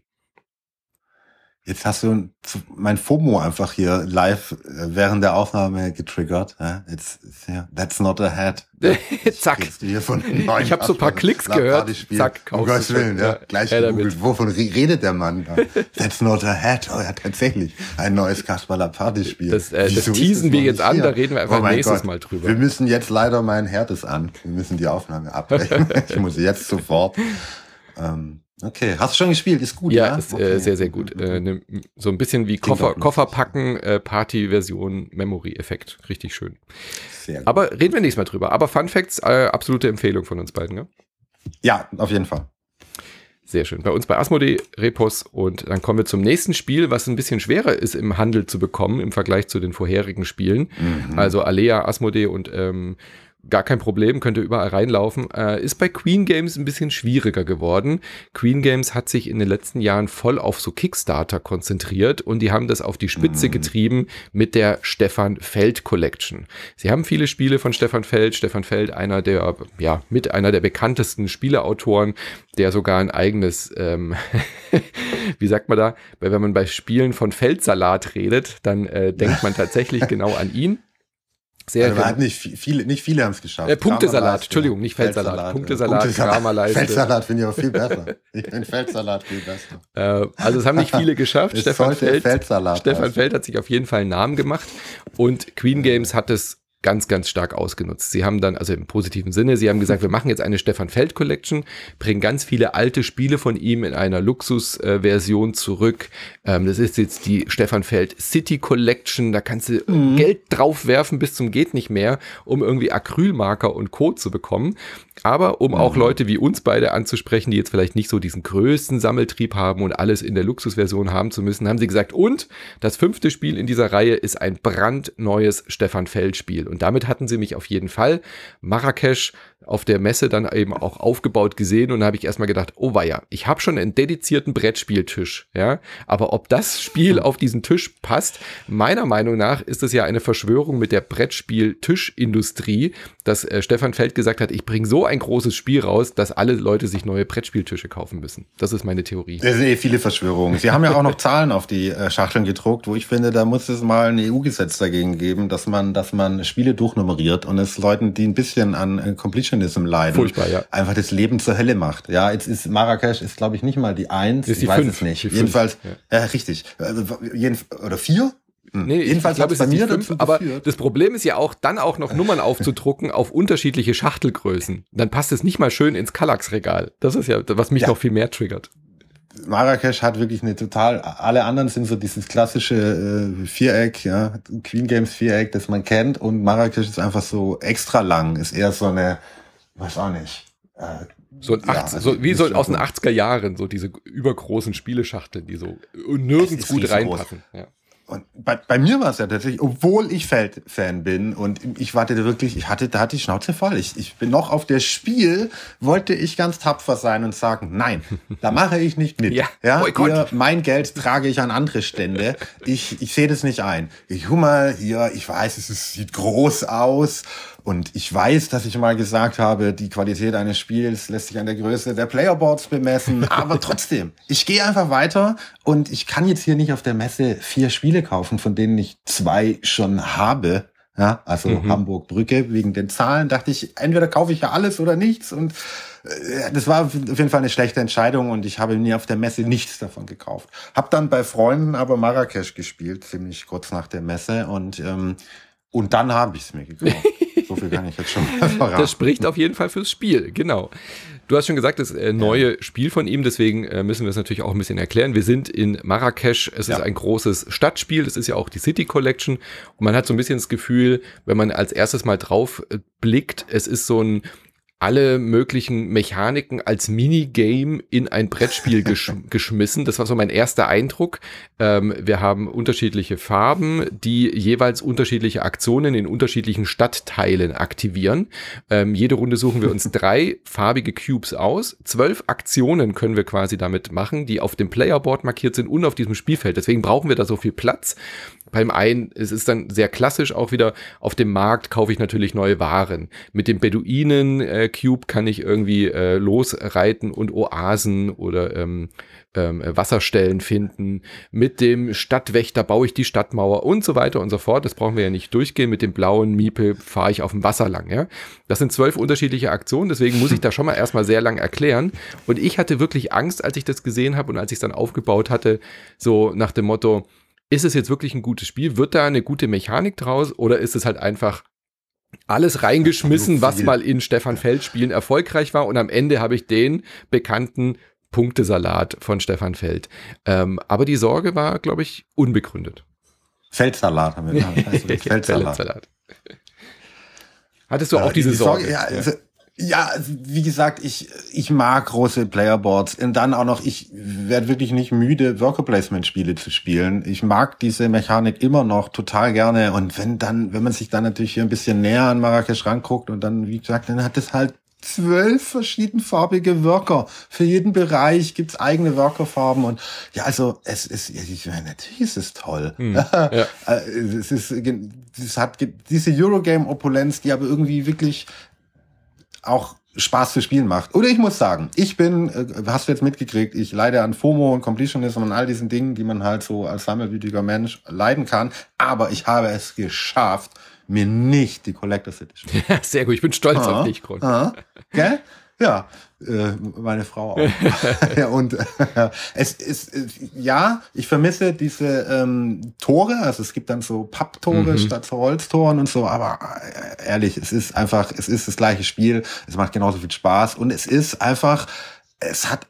Jetzt hast du mein FOMO einfach hier live äh, während der Aufnahme getriggert. Jetzt, ja, that's not a hat. Zack. ich habe so ein paar Klicks gehört. Zack, um Gottes Willen, ja. Gleich gegoogelt. Wovon redet der Mann? that's not a hat. Oh ja, tatsächlich. Ein neues Kasperler Partyspiel. Das, äh, das teasen wir jetzt an, da reden wir einfach oh nächstes Gott. Mal drüber. Wir müssen jetzt leider, mein Herd ist an. Wir müssen die Aufnahme abbrechen. ich muss jetzt sofort. Ähm, Okay, hast du schon gespielt? Ist gut, ja? Ja, ist äh, okay. äh, sehr, sehr gut. Äh, ne, so ein bisschen wie Koffer, Koffer packen, äh, Party-Version, Memory-Effekt. Richtig schön. Sehr gut. Aber reden wir nächstes Mal drüber. Aber Fun Facts, äh, absolute Empfehlung von uns beiden, ne? Ja, auf jeden Fall. Sehr schön. Bei uns bei Asmodee Repos und dann kommen wir zum nächsten Spiel, was ein bisschen schwerer ist im Handel zu bekommen im Vergleich zu den vorherigen Spielen. Mhm. Also Alea, Asmodee und ähm, gar kein Problem, könnte überall reinlaufen. Äh, ist bei Queen Games ein bisschen schwieriger geworden. Queen Games hat sich in den letzten Jahren voll auf so Kickstarter konzentriert und die haben das auf die Spitze mhm. getrieben mit der Stefan Feld Collection. Sie haben viele Spiele von Stefan Feld. Stefan Feld, einer der, ja, mit einer der bekanntesten Spieleautoren, der sogar ein eigenes, ähm, wie sagt man da, weil wenn man bei Spielen von Feldsalat redet, dann äh, denkt man tatsächlich genau an ihn. Sehr also hat nicht viele, nicht viele haben es geschafft. Äh, Punktesalat, Entschuldigung, nicht Feldsalat. Feldsalat Punktesalat, Punktesalat Kramerleiste. Feldsalat finde ich aber viel besser. Ich finde Feldsalat viel besser. Äh, also es haben nicht viele geschafft. Stefan Feld, Stefan Feld hat sich auf jeden Fall einen Namen gemacht und Queen Games hat es ganz, ganz stark ausgenutzt. Sie haben dann, also im positiven Sinne, sie haben gesagt, wir machen jetzt eine Stefan Feld Collection, bringen ganz viele alte Spiele von ihm in einer Luxusversion äh, zurück. Ähm, das ist jetzt die Stefan Feld City Collection. Da kannst du mhm. Geld draufwerfen bis zum geht nicht mehr, um irgendwie Acrylmarker und Co. zu bekommen. Aber um mhm. auch Leute wie uns beide anzusprechen, die jetzt vielleicht nicht so diesen größten Sammeltrieb haben und alles in der Luxusversion haben zu müssen, haben sie gesagt, und das fünfte Spiel in dieser Reihe ist ein brandneues Stefan Feld Spiel. Und damit hatten sie mich auf jeden Fall. Marrakesch auf der Messe dann eben auch aufgebaut gesehen und habe ich erstmal gedacht, oh weia, ich habe schon einen dedizierten Brettspieltisch, ja, aber ob das Spiel auf diesen Tisch passt, meiner Meinung nach ist es ja eine Verschwörung mit der Brettspiel-Tischindustrie, dass äh, Stefan Feld gesagt hat, ich bringe so ein großes Spiel raus, dass alle Leute sich neue Brettspieltische kaufen müssen. Das ist meine Theorie. Das sind eh viele Verschwörungen. Sie haben ja auch noch Zahlen auf die äh, Schachteln gedruckt, wo ich finde, da muss es mal ein EU-Gesetz dagegen geben, dass man, dass man Spiele durchnummeriert und es Leuten, die ein bisschen an äh, Completionism leiden, Furchtbar, ja. einfach das Leben zur Hölle macht. Ja, jetzt ist Marrakesch ist glaube ich nicht mal die eins, ist die ich weiß fünf, es nicht. Jedenfalls, ja. ja richtig. Äh, jeden, oder vier? Hm. Nee, Jedenfalls ich glaube, es bei mir fünf, aber das Problem ist ja auch, dann auch noch Nummern aufzudrucken auf unterschiedliche Schachtelgrößen. Dann passt es nicht mal schön ins Kallax-Regal. Das ist ja, was mich ja. noch viel mehr triggert. Marrakesch hat wirklich eine total, alle anderen sind so dieses klassische äh, Viereck, ja, Queen Games Viereck, das man kennt und Marrakesch ist einfach so extra lang, ist eher so eine, weiß auch nicht. Äh, so, ein ja, 80, also so wie so aus den 80er Jahren, so diese übergroßen Spieleschachteln, die so nirgends gut reinpassen. Ja. Und bei, bei mir war es ja tatsächlich, obwohl ich Feldfan bin und ich wartete wirklich, ich hatte, da hatte ich Schnauze voll. Ich, ich bin noch auf der Spiel, wollte ich ganz tapfer sein und sagen, nein, da mache ich nicht mit. ja, ja hier, mein Geld trage ich an andere Stände. Ich, ich sehe das nicht ein. Ich guck mal hier, ich weiß, es sieht groß aus und ich weiß, dass ich mal gesagt habe, die Qualität eines Spiels lässt sich an der Größe der Playerboards bemessen. Aber trotzdem, ich gehe einfach weiter und ich kann jetzt hier nicht auf der Messe vier Spiele kaufen, von denen ich zwei schon habe. Ja, also mhm. Hamburg Brücke wegen den Zahlen dachte ich, entweder kaufe ich ja alles oder nichts und äh, das war auf jeden Fall eine schlechte Entscheidung und ich habe mir auf der Messe nichts davon gekauft. Hab dann bei Freunden aber Marrakesch gespielt, ziemlich kurz nach der Messe und ähm, und dann habe ich es mir gekauft. So viel kann ich jetzt schon mal verraten. Das spricht auf jeden Fall fürs Spiel, genau. Du hast schon gesagt, das äh, neue. Spiel von ihm, deswegen äh, müssen wir es natürlich auch ein bisschen erklären. Wir sind in Marrakesch, es ja. ist ein großes Stadtspiel, das ist ja auch die City Collection und man hat so ein bisschen das Gefühl, wenn man als erstes mal drauf äh, blickt, es ist so ein alle möglichen Mechaniken als Minigame in ein Brettspiel gesch geschmissen. Das war so mein erster Eindruck. Ähm, wir haben unterschiedliche Farben, die jeweils unterschiedliche Aktionen in unterschiedlichen Stadtteilen aktivieren. Ähm, jede Runde suchen wir uns drei farbige Cubes aus. Zwölf Aktionen können wir quasi damit machen, die auf dem Playerboard markiert sind und auf diesem Spielfeld. Deswegen brauchen wir da so viel Platz beim einen, es ist dann sehr klassisch auch wieder, auf dem Markt kaufe ich natürlich neue Waren. Mit dem Beduinen-Cube äh, kann ich irgendwie äh, losreiten und Oasen oder ähm, ähm, Wasserstellen finden. Mit dem Stadtwächter baue ich die Stadtmauer und so weiter und so fort. Das brauchen wir ja nicht durchgehen. Mit dem blauen Miepel fahre ich auf dem Wasser lang. Ja? Das sind zwölf unterschiedliche Aktionen, deswegen muss ich da schon mal erstmal sehr lang erklären. Und ich hatte wirklich Angst, als ich das gesehen habe und als ich es dann aufgebaut hatte, so nach dem Motto, ist es jetzt wirklich ein gutes Spiel? Wird da eine gute Mechanik draus oder ist es halt einfach alles reingeschmissen, was mal in Stefan Feld Spielen erfolgreich war und am Ende habe ich den bekannten Punktesalat von Stefan Feld. Ähm, aber die Sorge war, glaube ich, unbegründet. Feldsalat haben wir da. Feldsalat. Feldsalat. Hattest du auch diese Sorge? Sorge ja, also, ja, wie gesagt, ich, ich mag große Playerboards. Und dann auch noch, ich werde wirklich nicht müde, Worker Placement Spiele zu spielen. Ich mag diese Mechanik immer noch total gerne. Und wenn dann, wenn man sich dann natürlich hier ein bisschen näher an Marrakesch ranguckt und dann, wie gesagt, dann hat es halt zwölf verschiedenfarbige Worker. Für jeden Bereich gibt's eigene Workerfarben und ja, also es ist, ich meine, natürlich ist es toll. Hm, ja. es ist, es hat diese Eurogame-Opulenz, die aber irgendwie wirklich auch Spaß zu spielen macht. Oder ich muss sagen, ich bin, äh, hast du jetzt mitgekriegt, ich leide an FOMO und Completionism und all diesen Dingen, die man halt so als sammelwütiger Mensch leiden kann. Aber ich habe es geschafft, mir nicht die Collector's Edition. Ja, sehr gut, ich bin stolz ah, auf dich, Grund. Ah, gell? Ja, meine Frau auch. ja, und äh, es ist, äh, ja, ich vermisse diese ähm, Tore, also es gibt dann so Papptore mhm. statt so Holztoren und so, aber äh, ehrlich, es ist einfach, es ist das gleiche Spiel, es macht genauso viel Spaß und es ist einfach, es hat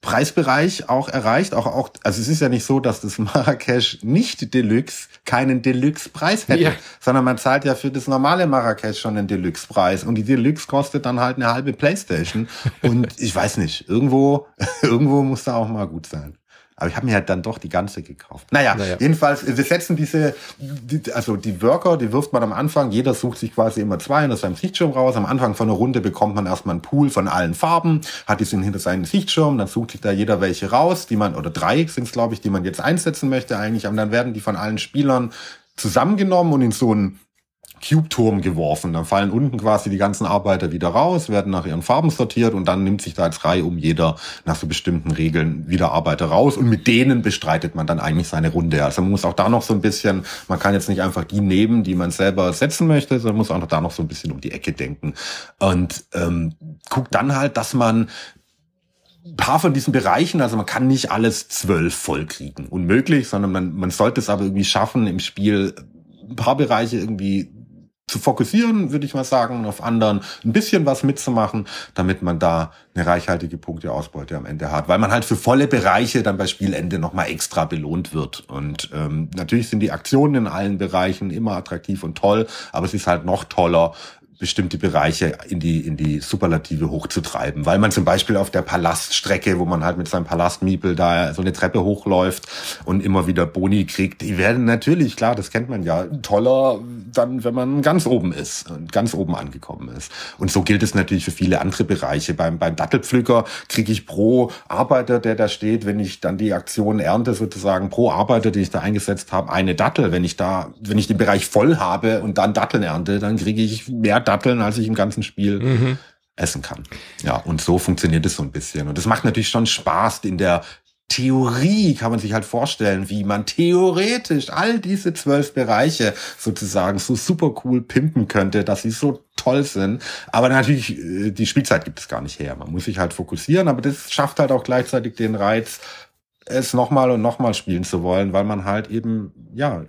Preisbereich auch erreicht. Auch, auch, also es ist ja nicht so, dass das Marrakesch nicht Deluxe keinen Deluxe-Preis hätte, ja. sondern man zahlt ja für das normale Marrakesch schon einen Deluxe-Preis und die Deluxe kostet dann halt eine halbe Playstation und ich weiß nicht, irgendwo, irgendwo muss da auch mal gut sein. Aber ich habe mir halt dann doch die ganze gekauft. Naja, naja, jedenfalls, wir setzen diese, die, also die Worker, die wirft man am Anfang, jeder sucht sich quasi immer zwei hinter seinem Sichtschirm raus. Am Anfang von einer Runde bekommt man erstmal einen Pool von allen Farben, hat die sind hinter seinen Sichtschirm, dann sucht sich da jeder welche raus, die man, oder drei sind es, glaube ich, die man jetzt einsetzen möchte eigentlich, und dann werden die von allen Spielern zusammengenommen und in so einen Cube-Turm geworfen. Dann fallen unten quasi die ganzen Arbeiter wieder raus, werden nach ihren Farben sortiert und dann nimmt sich da als Reihe um jeder nach so bestimmten Regeln wieder Arbeiter raus und mit denen bestreitet man dann eigentlich seine Runde. Also man muss auch da noch so ein bisschen, man kann jetzt nicht einfach die nehmen, die man selber setzen möchte, sondern muss auch noch da noch so ein bisschen um die Ecke denken. Und ähm, guckt dann halt, dass man ein paar von diesen Bereichen, also man kann nicht alles zwölf vollkriegen, unmöglich, sondern man, man sollte es aber irgendwie schaffen, im Spiel ein paar Bereiche irgendwie zu fokussieren, würde ich mal sagen, und auf anderen ein bisschen was mitzumachen, damit man da eine reichhaltige Punkteausbeute am Ende hat. Weil man halt für volle Bereiche dann bei Spielende nochmal extra belohnt wird. Und ähm, natürlich sind die Aktionen in allen Bereichen immer attraktiv und toll, aber es ist halt noch toller, bestimmte Bereiche in die, in die Superlative hochzutreiben. Weil man zum Beispiel auf der Palaststrecke, wo man halt mit seinem Palastmiepel da so eine Treppe hochläuft und immer wieder Boni kriegt, die werden natürlich, klar, das kennt man ja, toller dann, wenn man ganz oben ist und ganz oben angekommen ist. Und so gilt es natürlich für viele andere Bereiche. Beim, beim Dattelpflücker kriege ich pro Arbeiter, der da steht, wenn ich dann die Aktion ernte, sozusagen pro Arbeiter, den ich da eingesetzt habe, eine Dattel. Wenn ich da, wenn ich den Bereich voll habe und dann Datteln ernte, dann kriege ich mehr Datteln, als ich im ganzen Spiel mhm. essen kann. Ja, und so funktioniert es so ein bisschen. Und es macht natürlich schon Spaß in der Theorie kann man sich halt vorstellen, wie man theoretisch all diese zwölf Bereiche sozusagen so super cool pimpen könnte, dass sie so toll sind. Aber natürlich, äh, die Spielzeit gibt es gar nicht her. Man muss sich halt fokussieren, aber das schafft halt auch gleichzeitig den Reiz, es nochmal und nochmal spielen zu wollen, weil man halt eben, ja,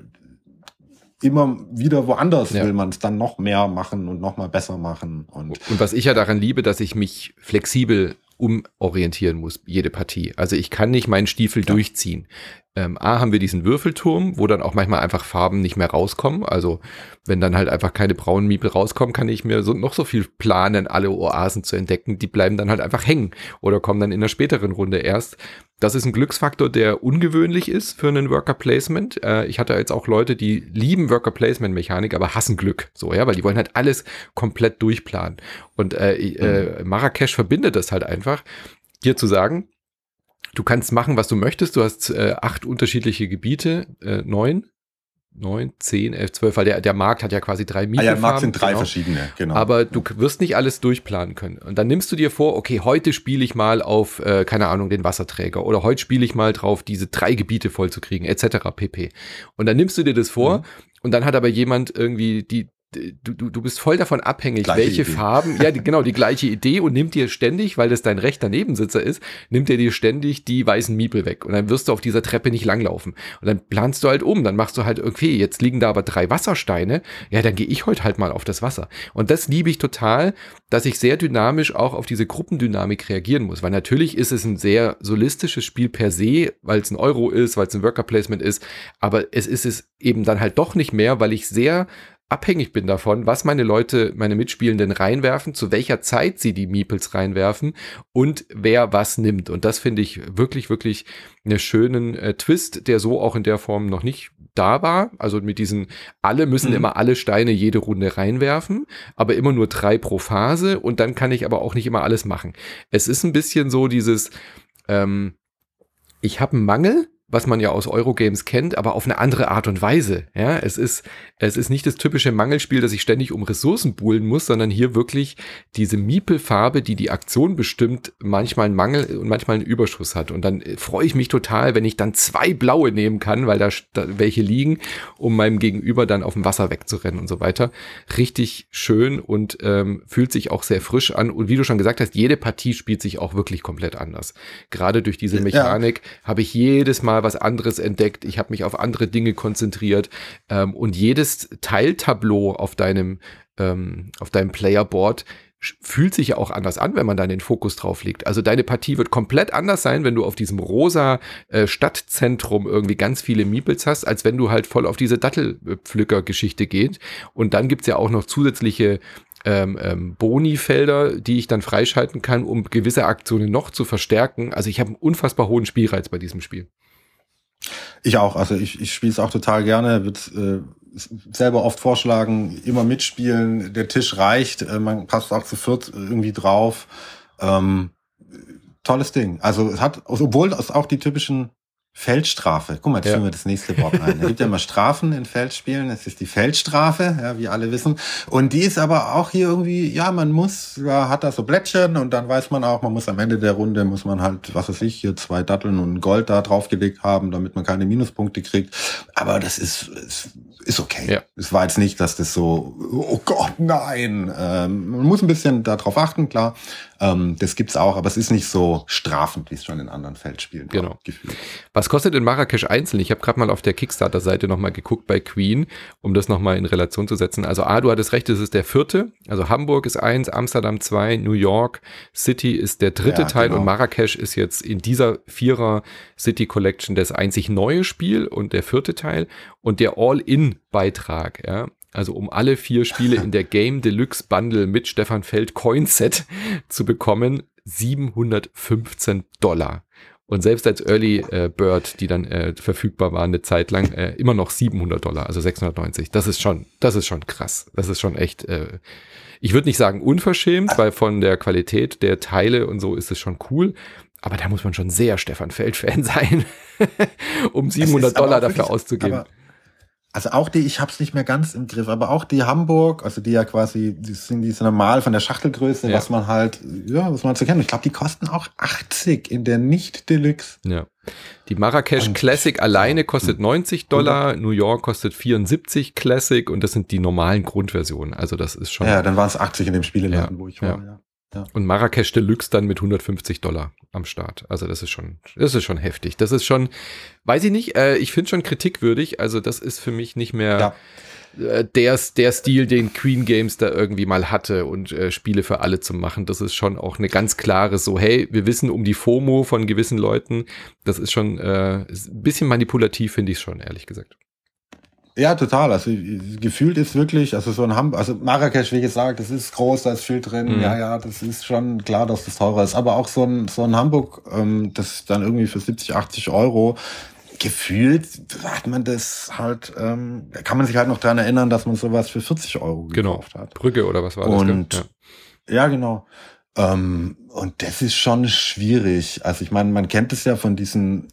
immer wieder woanders ja. will man es dann noch mehr machen und noch mal besser machen. Und, und was ich ja daran liebe, dass ich mich flexibel umorientieren muss, jede Partie. Also ich kann nicht meinen Stiefel ja. durchziehen. Ähm, A haben wir diesen Würfelturm, wo dann auch manchmal einfach Farben nicht mehr rauskommen. Also wenn dann halt einfach keine braunen Miepel rauskommen, kann ich mir so, noch so viel planen, alle Oasen zu entdecken. Die bleiben dann halt einfach hängen oder kommen dann in der späteren Runde erst. Das ist ein Glücksfaktor, der ungewöhnlich ist für einen Worker Placement. Äh, ich hatte jetzt auch Leute, die lieben Worker Placement Mechanik, aber hassen Glück. So, ja, weil die wollen halt alles komplett durchplanen. Und äh, äh, mhm. Marrakesch verbindet das halt einfach, dir zu sagen, du kannst machen, was du möchtest. Du hast äh, acht unterschiedliche Gebiete, äh, neun 9, 10, 11, 12, weil der, der Markt hat ja quasi drei Mieten. Ah ja, der Markt sind drei genau. verschiedene, genau. Aber du wirst nicht alles durchplanen können. Und dann nimmst du dir vor, okay, heute spiele ich mal auf, äh, keine Ahnung, den Wasserträger oder heute spiele ich mal drauf, diese drei Gebiete voll zu kriegen, etc. pp. Und dann nimmst du dir das vor mhm. und dann hat aber jemand irgendwie die, du, du, du bist voll davon abhängig, gleiche welche Idee. Farben, ja, die, genau, die gleiche Idee und nimmt dir ständig, weil das dein rechter Nebensitzer ist, nimmt er dir ständig die weißen Miepel weg und dann wirst du auf dieser Treppe nicht langlaufen. Und dann planst du halt um, dann machst du halt, okay, jetzt liegen da aber drei Wassersteine, ja, dann gehe ich heute halt mal auf das Wasser. Und das liebe ich total, dass ich sehr dynamisch auch auf diese Gruppendynamik reagieren muss, weil natürlich ist es ein sehr solistisches Spiel per se, weil es ein Euro ist, weil es ein Worker Placement ist, aber es ist es eben dann halt doch nicht mehr, weil ich sehr abhängig bin davon, was meine Leute, meine Mitspielenden reinwerfen, zu welcher Zeit sie die Meeples reinwerfen und wer was nimmt. Und das finde ich wirklich, wirklich einen schönen äh, Twist, der so auch in der Form noch nicht da war. Also mit diesen, alle müssen mhm. immer alle Steine jede Runde reinwerfen, aber immer nur drei pro Phase und dann kann ich aber auch nicht immer alles machen. Es ist ein bisschen so dieses, ähm, ich habe einen Mangel, was man ja aus Eurogames kennt, aber auf eine andere Art und Weise. Ja, es ist, es ist nicht das typische Mangelspiel, dass ich ständig um Ressourcen buhlen muss, sondern hier wirklich diese Miepelfarbe, die die Aktion bestimmt, manchmal einen Mangel und manchmal einen Überschuss hat. Und dann freue ich mich total, wenn ich dann zwei blaue nehmen kann, weil da, da welche liegen, um meinem Gegenüber dann auf dem Wasser wegzurennen und so weiter. Richtig schön und ähm, fühlt sich auch sehr frisch an. Und wie du schon gesagt hast, jede Partie spielt sich auch wirklich komplett anders. Gerade durch diese Mechanik ja. habe ich jedes Mal mal was anderes entdeckt, ich habe mich auf andere Dinge konzentriert ähm, und jedes Teiltableau auf deinem, ähm, auf deinem Playerboard fühlt sich ja auch anders an, wenn man dann den Fokus drauf legt. Also deine Partie wird komplett anders sein, wenn du auf diesem rosa äh, Stadtzentrum irgendwie ganz viele Meeples hast, als wenn du halt voll auf diese Dattelpflücker-Geschichte geht. Und dann gibt's ja auch noch zusätzliche ähm, ähm, Boni-Felder, die ich dann freischalten kann, um gewisse Aktionen noch zu verstärken. Also ich habe einen unfassbar hohen Spielreiz bei diesem Spiel. Ich auch. Also ich, ich spiele es auch total gerne. Wird äh, selber oft vorschlagen, immer mitspielen. Der Tisch reicht. Äh, man passt auch zu viert irgendwie drauf. Ähm, tolles Ding. Also es hat, obwohl es auch die typischen Feldstrafe. Guck mal, jetzt ja. führen wir das nächste Wort ein. Es gibt ja immer Strafen in Feldspielen. Es ist die Feldstrafe, ja, wie alle wissen. Und die ist aber auch hier irgendwie, ja, man muss, ja, hat da so Blättchen und dann weiß man auch, man muss am Ende der Runde, muss man halt, was weiß ich, hier zwei Datteln und Gold da draufgelegt haben, damit man keine Minuspunkte kriegt. Aber das ist, ist, ist okay. Ja. Es war jetzt nicht, dass das so, oh Gott, nein. Ähm, man muss ein bisschen darauf achten, klar. Ähm, das gibt's auch, aber es ist nicht so strafend, wie es schon in anderen Feldspielen genau. gefühlt. Was kostet in Marrakesch einzeln? Ich habe gerade mal auf der Kickstarter-Seite nochmal geguckt bei Queen, um das nochmal in Relation zu setzen. Also A, du hattest recht, es ist der vierte. Also Hamburg ist eins, Amsterdam zwei, New York City ist der dritte ja, Teil genau. und Marrakesch ist jetzt in dieser Vierer City Collection das einzig neue Spiel und der vierte Teil und der All-In-Beitrag, ja, also um alle vier Spiele in der Game Deluxe Bundle mit Stefan Feld Coin Set zu bekommen, 715 Dollar. Und selbst als Early äh, Bird, die dann äh, verfügbar waren eine Zeit lang, äh, immer noch 700 Dollar, also 690. Das ist schon, das ist schon krass. Das ist schon echt, äh, ich würde nicht sagen unverschämt, weil von der Qualität der Teile und so ist es schon cool. Aber da muss man schon sehr Stefan Feld Fan sein, um 700 Dollar dafür auszugeben. Also auch die, ich habe es nicht mehr ganz im Griff, aber auch die Hamburg, also die ja quasi, die sind die sind normal von der Schachtelgröße, ja. was man halt, ja, was man zu kennen. Ich glaube, die kosten auch 80 in der nicht Deluxe. Ja. Die Marrakesch und, Classic alleine kostet 90 Dollar, New York kostet 74 Classic und das sind die normalen Grundversionen. Also das ist schon. Ja, dann waren es 80 in dem Spieleladen, ja, wo ich war. Ja. Ja. Und Marrakesch Deluxe dann mit 150 Dollar am Start. Also das ist schon, das ist schon heftig. Das ist schon, weiß ich nicht, äh, ich finde schon kritikwürdig. Also das ist für mich nicht mehr ja. äh, der, der Stil, den Queen Games da irgendwie mal hatte und äh, Spiele für alle zu machen. Das ist schon auch eine ganz klare so, hey, wir wissen um die FOMO von gewissen Leuten. Das ist schon äh, ein bisschen manipulativ, finde ich schon, ehrlich gesagt. Ja, total. Also gefühlt ist wirklich, also so ein Hamburg, also Marrakesch, wie gesagt, das ist groß, da ist viel drin. Mhm. Ja, ja, das ist schon klar, dass das teurer ist. Aber auch so ein, so ein Hamburg, ähm, das dann irgendwie für 70, 80 Euro, gefühlt hat man das halt, ähm, kann man sich halt noch dran erinnern, dass man sowas für 40 Euro genau. gekauft hat. Brücke oder was war das? Und, ja. ja, genau. Ähm, und das ist schon schwierig. Also ich meine, man kennt es ja von diesen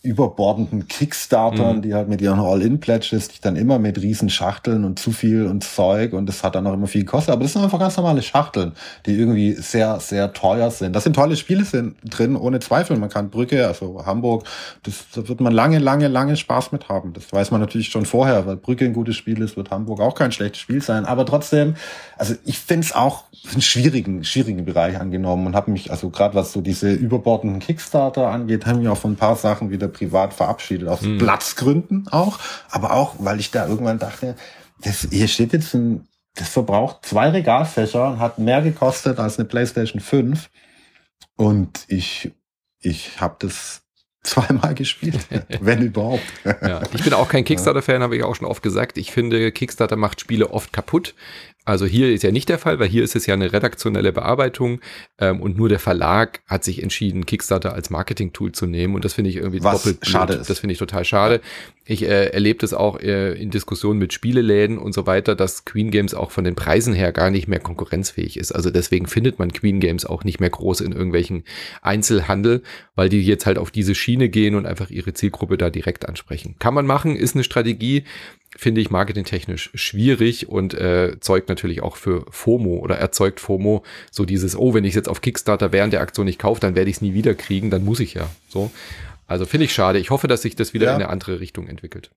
überbordenden Kickstartern, mhm. die halt mit ihren All-In-Pledges dich dann immer mit riesen Schachteln und zu viel und Zeug und das hat dann auch immer viel gekostet. Aber das sind einfach ganz normale Schachteln, die irgendwie sehr, sehr teuer sind. Da sind tolle Spiele sind drin, ohne Zweifel. Man kann Brücke, also Hamburg, das, da wird man lange, lange, lange Spaß mit haben. Das weiß man natürlich schon vorher, weil Brücke ein gutes Spiel ist, wird Hamburg auch kein schlechtes Spiel sein. Aber trotzdem, also ich finde es auch einen schwierigen, schwierigen Bereich angenommen und habe mich, also gerade was so diese überbordenden Kickstarter angeht, haben mich auch von ein paar Sachen wieder privat verabschiedet, aus hm. Platzgründen auch, aber auch, weil ich da irgendwann dachte, das, hier steht jetzt ein, das verbraucht zwei Regalfächer und hat mehr gekostet als eine PlayStation 5 und ich, ich habe das zweimal gespielt, wenn überhaupt. Ja, ich bin auch kein Kickstarter-Fan, habe ich auch schon oft gesagt. Ich finde, Kickstarter macht Spiele oft kaputt. Also hier ist ja nicht der Fall, weil hier ist es ja eine redaktionelle Bearbeitung ähm, und nur der Verlag hat sich entschieden, Kickstarter als Marketing-Tool zu nehmen und das finde ich irgendwie Was doppelt schade ist. Das finde ich total schade. Ich äh, erlebe das auch äh, in Diskussionen mit Spieleläden und so weiter, dass Queen Games auch von den Preisen her gar nicht mehr konkurrenzfähig ist. Also deswegen findet man Queen Games auch nicht mehr groß in irgendwelchen Einzelhandel, weil die jetzt halt auf diese Schiene gehen und einfach ihre Zielgruppe da direkt ansprechen. Kann man machen, ist eine Strategie, finde ich marketingtechnisch schwierig und äh, zeugt natürlich auch für FOMO oder erzeugt FOMO so dieses, oh, wenn ich es jetzt auf Kickstarter während der Aktion nicht kaufe, dann werde ich es nie wieder kriegen, dann muss ich ja. So. Also finde ich schade. Ich hoffe, dass sich das wieder ja. in eine andere Richtung entwickelt.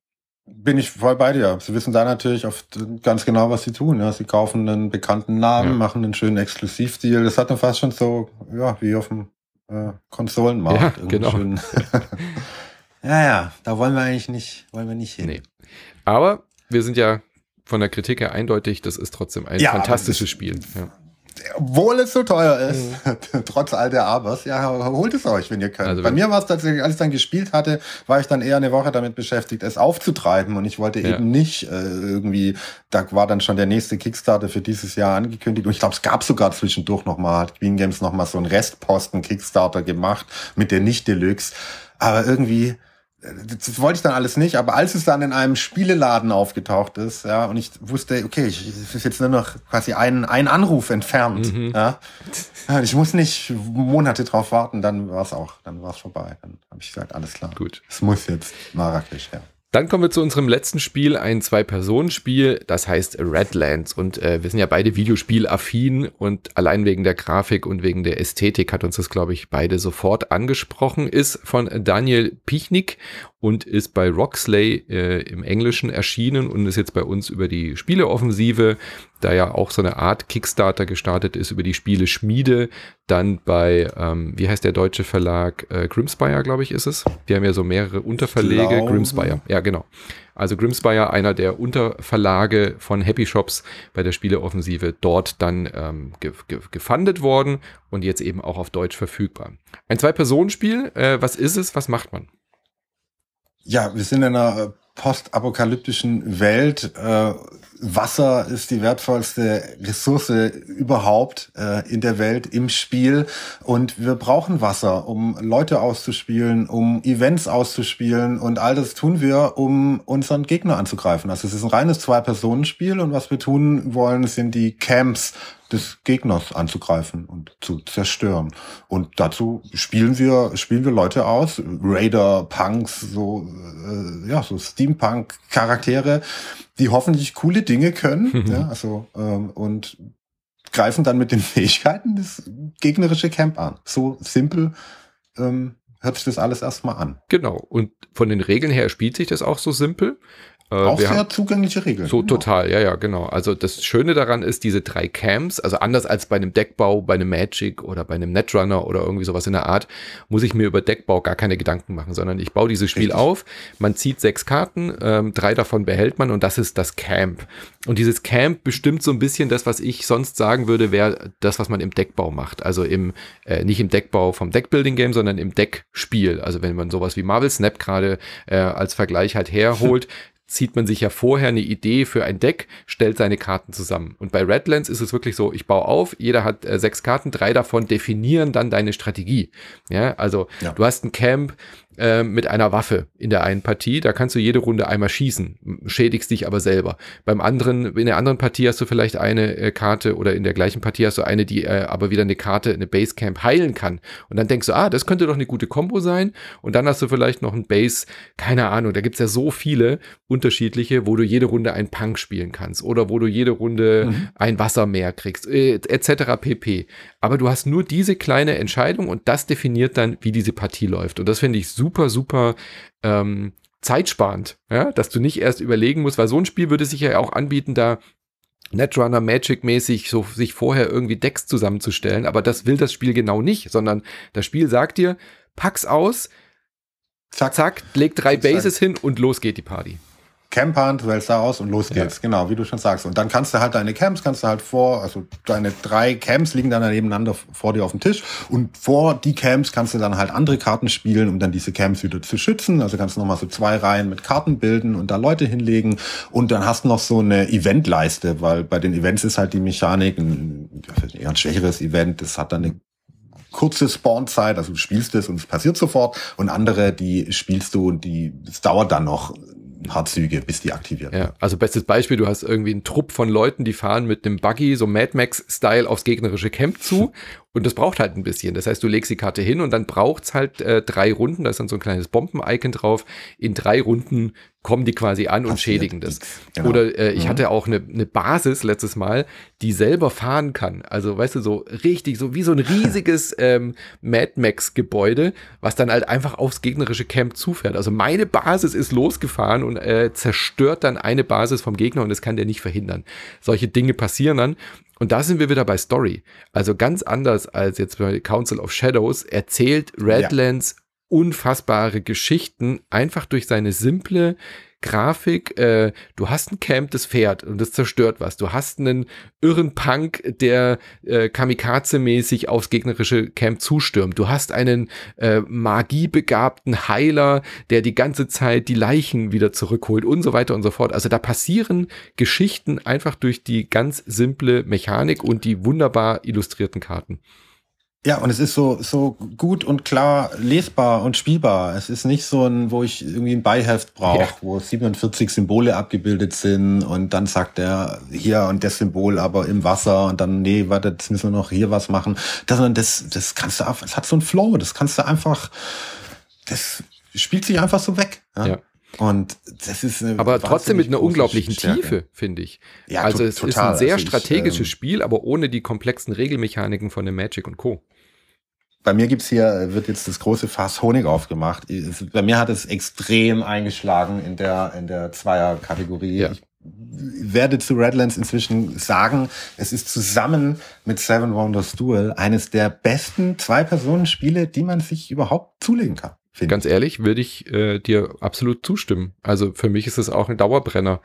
Bin ich voll bei dir. Sie wissen da natürlich oft ganz genau, was sie tun. Ja, sie kaufen einen bekannten Namen, ja. machen einen schönen Exklusivdeal. Das hat dann fast schon so, ja, wie auf dem äh, Konsolenmarkt. Ja, genau. ja, ja, da wollen wir eigentlich nicht, wollen wir nicht hin. Nee. Aber wir sind ja von der Kritik her eindeutig, das ist trotzdem ein ja, fantastisches Spiel. Ja. Obwohl es so teuer ist, mhm. trotz all der Abers, ja, holt es euch, wenn ihr könnt. Also Bei mir war es tatsächlich, als ich dann gespielt hatte, war ich dann eher eine Woche damit beschäftigt, es aufzutreiben und ich wollte ja. eben nicht äh, irgendwie, da war dann schon der nächste Kickstarter für dieses Jahr angekündigt und ich glaube, es gab sogar zwischendurch nochmal, hat Queen Games nochmal so einen Restposten Kickstarter gemacht mit der Nicht-Deluxe, aber irgendwie, das wollte ich dann alles nicht, aber als es dann in einem Spieleladen aufgetaucht ist, ja, und ich wusste, okay, ich, es ist jetzt nur noch quasi ein, ein Anruf entfernt, mhm. ja, ich muss nicht Monate drauf warten, dann war es auch, dann war es vorbei. Dann habe ich gesagt, alles klar. Gut. Es muss jetzt Marrakesch, ja. Dann kommen wir zu unserem letzten Spiel, ein Zwei-Personen-Spiel, das heißt Redlands. Und äh, wir sind ja beide Videospiel-affin und allein wegen der Grafik und wegen der Ästhetik hat uns das, glaube ich, beide sofort angesprochen. Ist von Daniel Pichnik und ist bei Roxley äh, im Englischen erschienen und ist jetzt bei uns über die Spieleoffensive, da ja auch so eine Art Kickstarter gestartet ist, über die Spiele Schmiede, dann bei, ähm, wie heißt der deutsche Verlag? Äh, Grimspire, glaube ich, ist es. Die haben ja so mehrere Unterverlege. Grimspire, ja, genau. Also Grimspire, einer der Unterverlage von Happy Shops bei der Spieleoffensive, dort dann ähm, ge ge gefundet worden und jetzt eben auch auf Deutsch verfügbar. Ein Zwei-Personen-Spiel, äh, was ist es, was macht man? Ja, wir sind in einer äh, postapokalyptischen Welt. Äh, Wasser ist die wertvollste Ressource überhaupt äh, in der Welt im Spiel und wir brauchen Wasser, um Leute auszuspielen, um Events auszuspielen und all das tun wir, um unseren Gegner anzugreifen. Also es ist ein reines Zwei-Personen-Spiel und was wir tun wollen, sind die Camps des Gegners anzugreifen und zu zerstören. Und dazu spielen wir spielen wir Leute aus, Raider, Punks, so äh, ja so Steampunk-Charaktere, die hoffentlich coole Dinge können. ja, also ähm, und greifen dann mit den Fähigkeiten das gegnerische Camp an. So simpel ähm, hört sich das alles erstmal an. Genau. Und von den Regeln her spielt sich das auch so simpel. Äh, auch sehr haben, zugängliche Regeln. So genau. total, ja, ja, genau. Also das Schöne daran ist, diese drei Camps, also anders als bei einem Deckbau, bei einem Magic oder bei einem Netrunner oder irgendwie sowas in der Art, muss ich mir über Deckbau gar keine Gedanken machen, sondern ich baue dieses Spiel Richtig. auf, man zieht sechs Karten, ähm, drei davon behält man und das ist das Camp. Und dieses Camp bestimmt so ein bisschen das, was ich sonst sagen würde, wäre das, was man im Deckbau macht. Also im, äh, nicht im Deckbau vom Deckbuilding-Game, sondern im Deckspiel. Also wenn man sowas wie Marvel Snap gerade äh, als Vergleich halt herholt, zieht man sich ja vorher eine Idee für ein Deck, stellt seine Karten zusammen. Und bei Redlands ist es wirklich so, ich baue auf, jeder hat äh, sechs Karten, drei davon definieren dann deine Strategie. Ja, also ja. du hast ein Camp, äh, mit einer Waffe in der einen Partie. Da kannst du jede Runde einmal schießen, schädigst dich aber selber. Beim anderen, in der anderen Partie hast du vielleicht eine äh, Karte oder in der gleichen Partie hast du eine, die äh, aber wieder eine Karte, eine Basecamp heilen kann. Und dann denkst du, ah, das könnte doch eine gute Combo sein. Und dann hast du vielleicht noch ein Base, keine Ahnung, da gibt's ja so viele unterschiedliche, wo du jede Runde ein Punk spielen kannst oder wo du jede Runde mhm. ein Wassermeer kriegst, äh, etc. pp. Aber du hast nur diese kleine Entscheidung und das definiert dann, wie diese Partie läuft. Und das finde ich super, super ähm, zeitsparend, ja, dass du nicht erst überlegen musst, weil so ein Spiel würde sich ja auch anbieten, da Netrunner Magic mäßig so sich vorher irgendwie Decks zusammenzustellen, aber das will das Spiel genau nicht, sondern das Spiel sagt dir, pack's aus, zack, zack leg drei Bases hin und los geht die Party. Campern, du wählst da aus und los geht's. Ja. Genau, wie du schon sagst. Und dann kannst du halt deine Camps, kannst du halt vor, also deine drei Camps liegen dann nebeneinander vor dir auf dem Tisch und vor die Camps kannst du dann halt andere Karten spielen, um dann diese Camps wieder zu schützen. Also kannst du nochmal so zwei Reihen mit Karten bilden und da Leute hinlegen und dann hast du noch so eine Eventleiste, weil bei den Events ist halt die Mechanik ein, eher ein schwächeres Event, das hat dann eine kurze Spawnzeit, also du spielst es und es passiert sofort und andere, die spielst du und die, es dauert dann noch ein paar Züge, bis die aktiviert Ja, also bestes Beispiel, du hast irgendwie einen Trupp von Leuten, die fahren mit einem Buggy, so Mad Max-Style aufs gegnerische Camp zu und das braucht halt ein bisschen. Das heißt, du legst die Karte hin und dann braucht's halt äh, drei Runden, da ist dann so ein kleines Bomben-Icon drauf. In drei Runden kommen die quasi an und schädigen das. Genau. Oder äh, ich mhm. hatte auch eine, eine Basis letztes Mal, die selber fahren kann. Also, weißt du, so richtig, so wie so ein riesiges ähm, Mad Max-Gebäude, was dann halt einfach aufs gegnerische Camp zufährt. Also meine Basis ist losgefahren und äh, zerstört dann eine Basis vom Gegner und das kann der nicht verhindern. Solche Dinge passieren dann. Und da sind wir wieder bei Story. Also ganz anders als jetzt bei Council of Shadows erzählt Redlands. Unfassbare Geschichten einfach durch seine simple Grafik, äh, du hast ein Camp, das fährt und das zerstört was. Du hast einen irren Punk, der äh, Kamikaze-mäßig aufs gegnerische Camp zustürmt. Du hast einen äh, magiebegabten Heiler, der die ganze Zeit die Leichen wieder zurückholt und so weiter und so fort. Also da passieren Geschichten einfach durch die ganz simple Mechanik und die wunderbar illustrierten Karten. Ja, und es ist so, so gut und klar lesbar und spielbar. Es ist nicht so ein, wo ich irgendwie ein Beiheft brauche, ja. wo 47 Symbole abgebildet sind und dann sagt er hier und das Symbol aber im Wasser und dann, nee, warte, jetzt müssen wir noch hier was machen. Das, das, das kannst du, es hat so ein Flow, das kannst du einfach, das spielt sich einfach so weg. Ja. ja. Und das ist aber trotzdem mit einer unglaublichen Stärke. Tiefe, finde ich. Ja, also es total. ist ein sehr also strategisches ich, ähm, Spiel, aber ohne die komplexen Regelmechaniken von dem Magic und Co bei mir gibt's hier, wird jetzt das große Fass Honig aufgemacht. Bei mir hat es extrem eingeschlagen in der, in der Zweier-Kategorie. Ja. Ich werde zu Redlands inzwischen sagen, es ist zusammen mit Seven Wonders Duel eines der besten Zwei-Personen-Spiele, die man sich überhaupt zulegen kann. Ganz ich. ehrlich, würde ich äh, dir absolut zustimmen. Also für mich ist es auch ein Dauerbrenner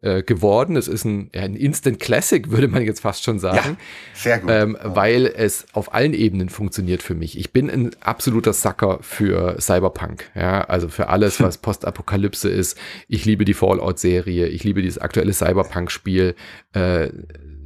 äh, geworden. Es ist ein, ja, ein Instant Classic, würde man jetzt fast schon sagen. Ja, sehr gut. Ähm, weil es auf allen Ebenen funktioniert für mich. Ich bin ein absoluter Sucker für Cyberpunk. Ja, also für alles, was Postapokalypse ist. Ich liebe die Fallout-Serie. Ich liebe dieses aktuelle Cyberpunk-Spiel. Äh,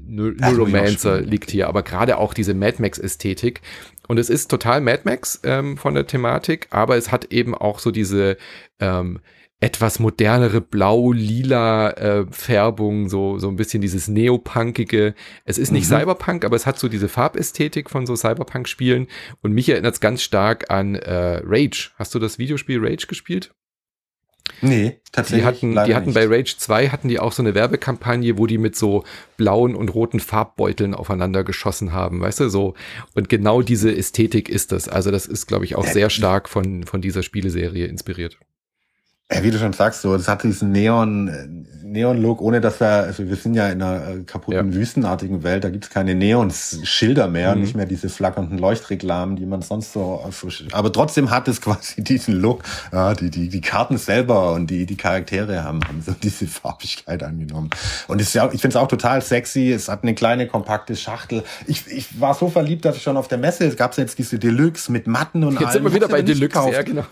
Neuromancer liegt hier, aber gerade auch diese Mad Max-Ästhetik. Und es ist total Mad Max ähm, von der Thematik, aber es hat eben auch so diese ähm, etwas modernere blau-lila äh, Färbung, so, so ein bisschen dieses Neopunkige. Es ist nicht mhm. Cyberpunk, aber es hat so diese Farbästhetik von so Cyberpunk-Spielen. Und mich erinnert es ganz stark an äh, Rage. Hast du das Videospiel Rage gespielt? Nee, tatsächlich. Die hatten, die hatten bei Rage 2 hatten die auch so eine Werbekampagne, wo die mit so blauen und roten Farbbeuteln aufeinander geschossen haben, weißt du, so. Und genau diese Ästhetik ist das. Also das ist, glaube ich, auch sehr stark von, von dieser Spieleserie inspiriert. Ja, wie du schon sagst, so, das hat diesen Neon, Neon-Look, ohne dass wir, also wir sind ja in einer äh, kaputten, ja. wüstenartigen Welt, da gibt's keine Neon-Schilder mehr, mhm. nicht mehr diese flackernden Leuchtreklamen, die man sonst so, so, aber trotzdem hat es quasi diesen Look, ja, die, die, die Karten selber und die, die Charaktere haben, haben so diese Farbigkeit angenommen. Und es ist ja, ich finde es auch total sexy, es hat eine kleine, kompakte Schachtel. Ich, ich war so verliebt, dass ich schon auf der Messe, es gab jetzt diese Deluxe mit Matten und Jetzt allem. sind wir wieder bei Deluxe, ja, genau.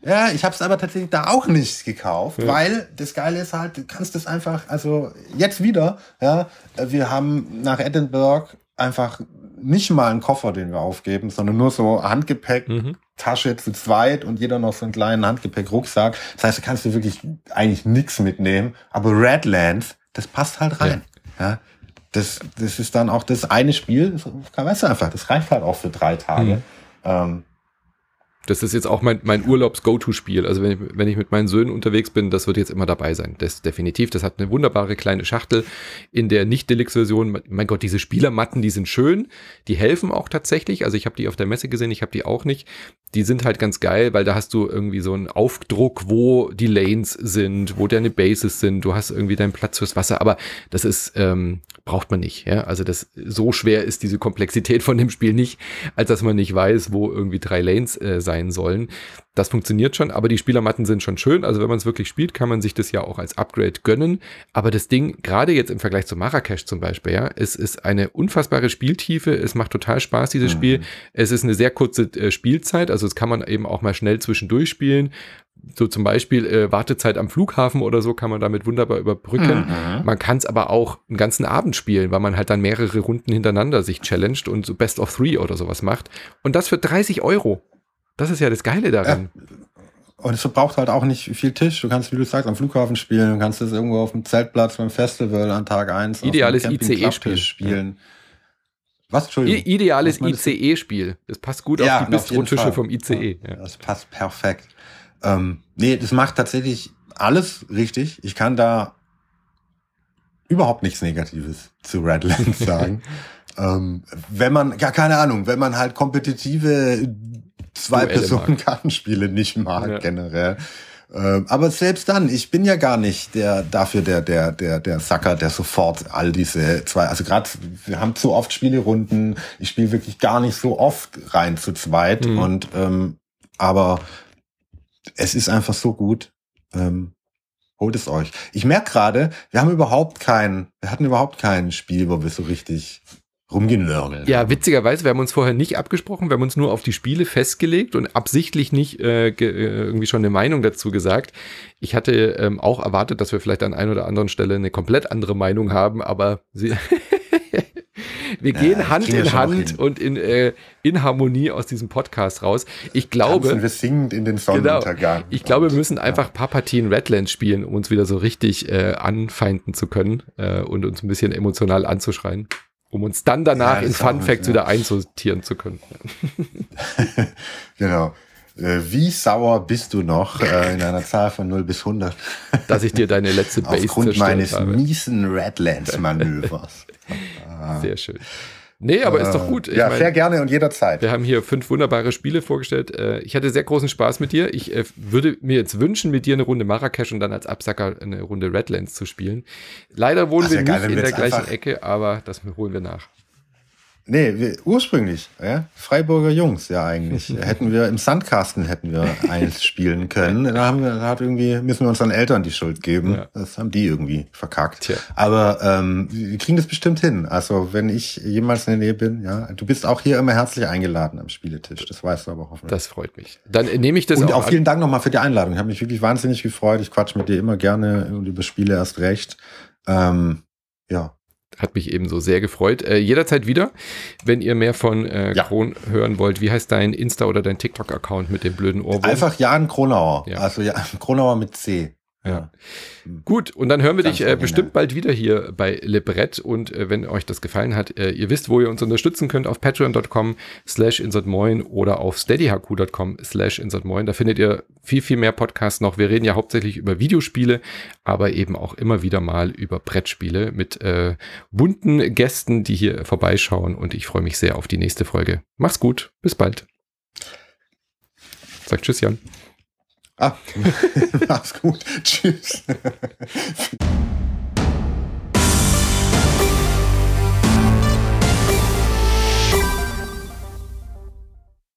Ja, ich habe es aber tatsächlich da auch nicht gekauft, ja. weil das Geile ist halt, du kannst das einfach, also jetzt wieder, ja, wir haben nach Edinburgh einfach nicht mal einen Koffer, den wir aufgeben, sondern nur so Handgepäck, mhm. Tasche zu zweit und jeder noch so einen kleinen Handgepäck-Rucksack. Das heißt, da kannst du wirklich eigentlich nichts mitnehmen, aber Redlands, das passt halt rein. Ja. ja. Das, das ist dann auch das eine Spiel, das, weißt du einfach, das reicht halt auch für drei Tage. Mhm. Ähm, das ist jetzt auch mein, mein Urlaubs-Go-To-Spiel. Also wenn ich, wenn ich mit meinen Söhnen unterwegs bin, das wird jetzt immer dabei sein. Das definitiv. Das hat eine wunderbare kleine Schachtel in der Nicht-Deluxe-Version. Mein Gott, diese Spielermatten, die sind schön. Die helfen auch tatsächlich. Also ich habe die auf der Messe gesehen, ich habe die auch nicht. Die sind halt ganz geil, weil da hast du irgendwie so einen Aufdruck, wo die Lanes sind, wo deine Bases sind. Du hast irgendwie deinen Platz fürs Wasser. Aber das ist, ähm, braucht man nicht. Ja? Also das so schwer ist diese Komplexität von dem Spiel nicht, als dass man nicht weiß, wo irgendwie drei Lanes äh, sein sein sollen. Das funktioniert schon, aber die Spielermatten sind schon schön. Also wenn man es wirklich spielt, kann man sich das ja auch als Upgrade gönnen. Aber das Ding, gerade jetzt im Vergleich zu Marrakesch zum Beispiel, ja, es ist eine unfassbare Spieltiefe. Es macht total Spaß, dieses mhm. Spiel. Es ist eine sehr kurze äh, Spielzeit. Also es kann man eben auch mal schnell zwischendurch spielen so zum Beispiel äh, Wartezeit am Flughafen oder so kann man damit wunderbar überbrücken. Mhm. Man kann es aber auch einen ganzen Abend spielen, weil man halt dann mehrere Runden hintereinander sich challenged und so Best of Three oder sowas macht. Und das für 30 Euro. Das ist ja das Geile daran. Ja. Und es braucht halt auch nicht viel Tisch. Du kannst, wie du sagst, am Flughafen spielen, du kannst es irgendwo auf dem Zeltplatz beim Festival an Tag 1 Ideales ICE-Spiel spielen. Ja. Was? Entschuldigung. Ideales ICE-Spiel. Das passt gut ja, auf die Bistrotische vom ICE. Ja. Das passt perfekt. Ähm, nee, das macht tatsächlich alles richtig. Ich kann da überhaupt nichts Negatives zu Redlands sagen. ähm, wenn man, ja, keine Ahnung, wenn man halt kompetitive zwei Personen Kartenspiele nicht mag ja. generell. Ähm, aber selbst dann, ich bin ja gar nicht der dafür der der der der Sacker, der sofort all diese zwei, also gerade wir haben zu oft Spielerunden. Ich spiele wirklich gar nicht so oft rein zu zweit mhm. und ähm, aber es ist einfach so gut. Ähm, holt es euch. Ich merke gerade, wir haben überhaupt kein, wir hatten überhaupt kein Spiel, wo wir so richtig rumgenörgelt. Ja, witzigerweise, wir haben uns vorher nicht abgesprochen, wir haben uns nur auf die Spiele festgelegt und absichtlich nicht äh, äh, irgendwie schon eine Meinung dazu gesagt. Ich hatte ähm, auch erwartet, dass wir vielleicht an einer oder anderen Stelle eine komplett andere Meinung haben, aber sie wir gehen ja, Hand in Hand und in, äh, in Harmonie aus diesem Podcast raus. Ich glaube. Tanzen wir singend in den Sonnenuntergang. Genau, ich glaube, wir müssen einfach ein paar Partien Redlands spielen, um uns wieder so richtig äh, anfeinden zu können äh, und uns ein bisschen emotional anzuschreien um uns dann danach ja, in Fun Facts ja. wieder einsortieren zu können. genau. Äh, wie sauer bist du noch äh, in einer Zahl von 0 bis 100? Dass ich dir deine letzte Base Aufgrund meines habe. miesen Redlands-Manövers. Sehr schön. Nee, aber ist doch äh, gut. Ich ja, mein, sehr gerne und jederzeit. Wir haben hier fünf wunderbare Spiele vorgestellt. Äh, ich hatte sehr großen Spaß mit dir. Ich äh, würde mir jetzt wünschen, mit dir eine Runde Marrakesch und dann als Absacker eine Runde Redlands zu spielen. Leider wohnen wir nicht geil, in der gleichen Ecke, aber das holen wir nach. Nee, wir, ursprünglich, ja, Freiburger Jungs, ja eigentlich. hätten wir im Sandkasten hätten wir eins spielen können. Da haben wir, da hat irgendwie, müssen wir unseren Eltern die Schuld geben. Ja. Das haben die irgendwie verkackt. Tja. Aber ähm, wir kriegen das bestimmt hin. Also wenn ich jemals in der Nähe bin, ja, du bist auch hier immer herzlich eingeladen am Spieletisch. Das weißt du aber hoffentlich. Das freut mich. Dann nehme ich das Und auch, auch vielen Dank nochmal für die Einladung. Ich habe mich wirklich wahnsinnig gefreut. Ich quatsch mit dir immer gerne und über Spiele erst recht. Ähm, ja, hat mich ebenso sehr gefreut. Äh, jederzeit wieder, wenn ihr mehr von äh, ja. Kron hören wollt. Wie heißt dein Insta- oder dein TikTok-Account mit dem blöden Ohrwurm? Einfach Jan Kronauer. Ja. Also ja, Kronauer mit C. Ja. Gut, und dann hören wir Ganz dich äh, bestimmt bald wieder hier bei Librett. Und äh, wenn euch das gefallen hat, äh, ihr wisst, wo ihr uns unterstützen könnt auf patreon.com slash insertmoin oder auf steadyhq.com slash insertmoin. Da findet ihr viel, viel mehr Podcasts noch. Wir reden ja hauptsächlich über Videospiele, aber eben auch immer wieder mal über Brettspiele mit äh, bunten Gästen, die hier vorbeischauen. Und ich freue mich sehr auf die nächste Folge. Mach's gut, bis bald. Sag Tschüss, Jan. Ah, mach's gut. Tschüss.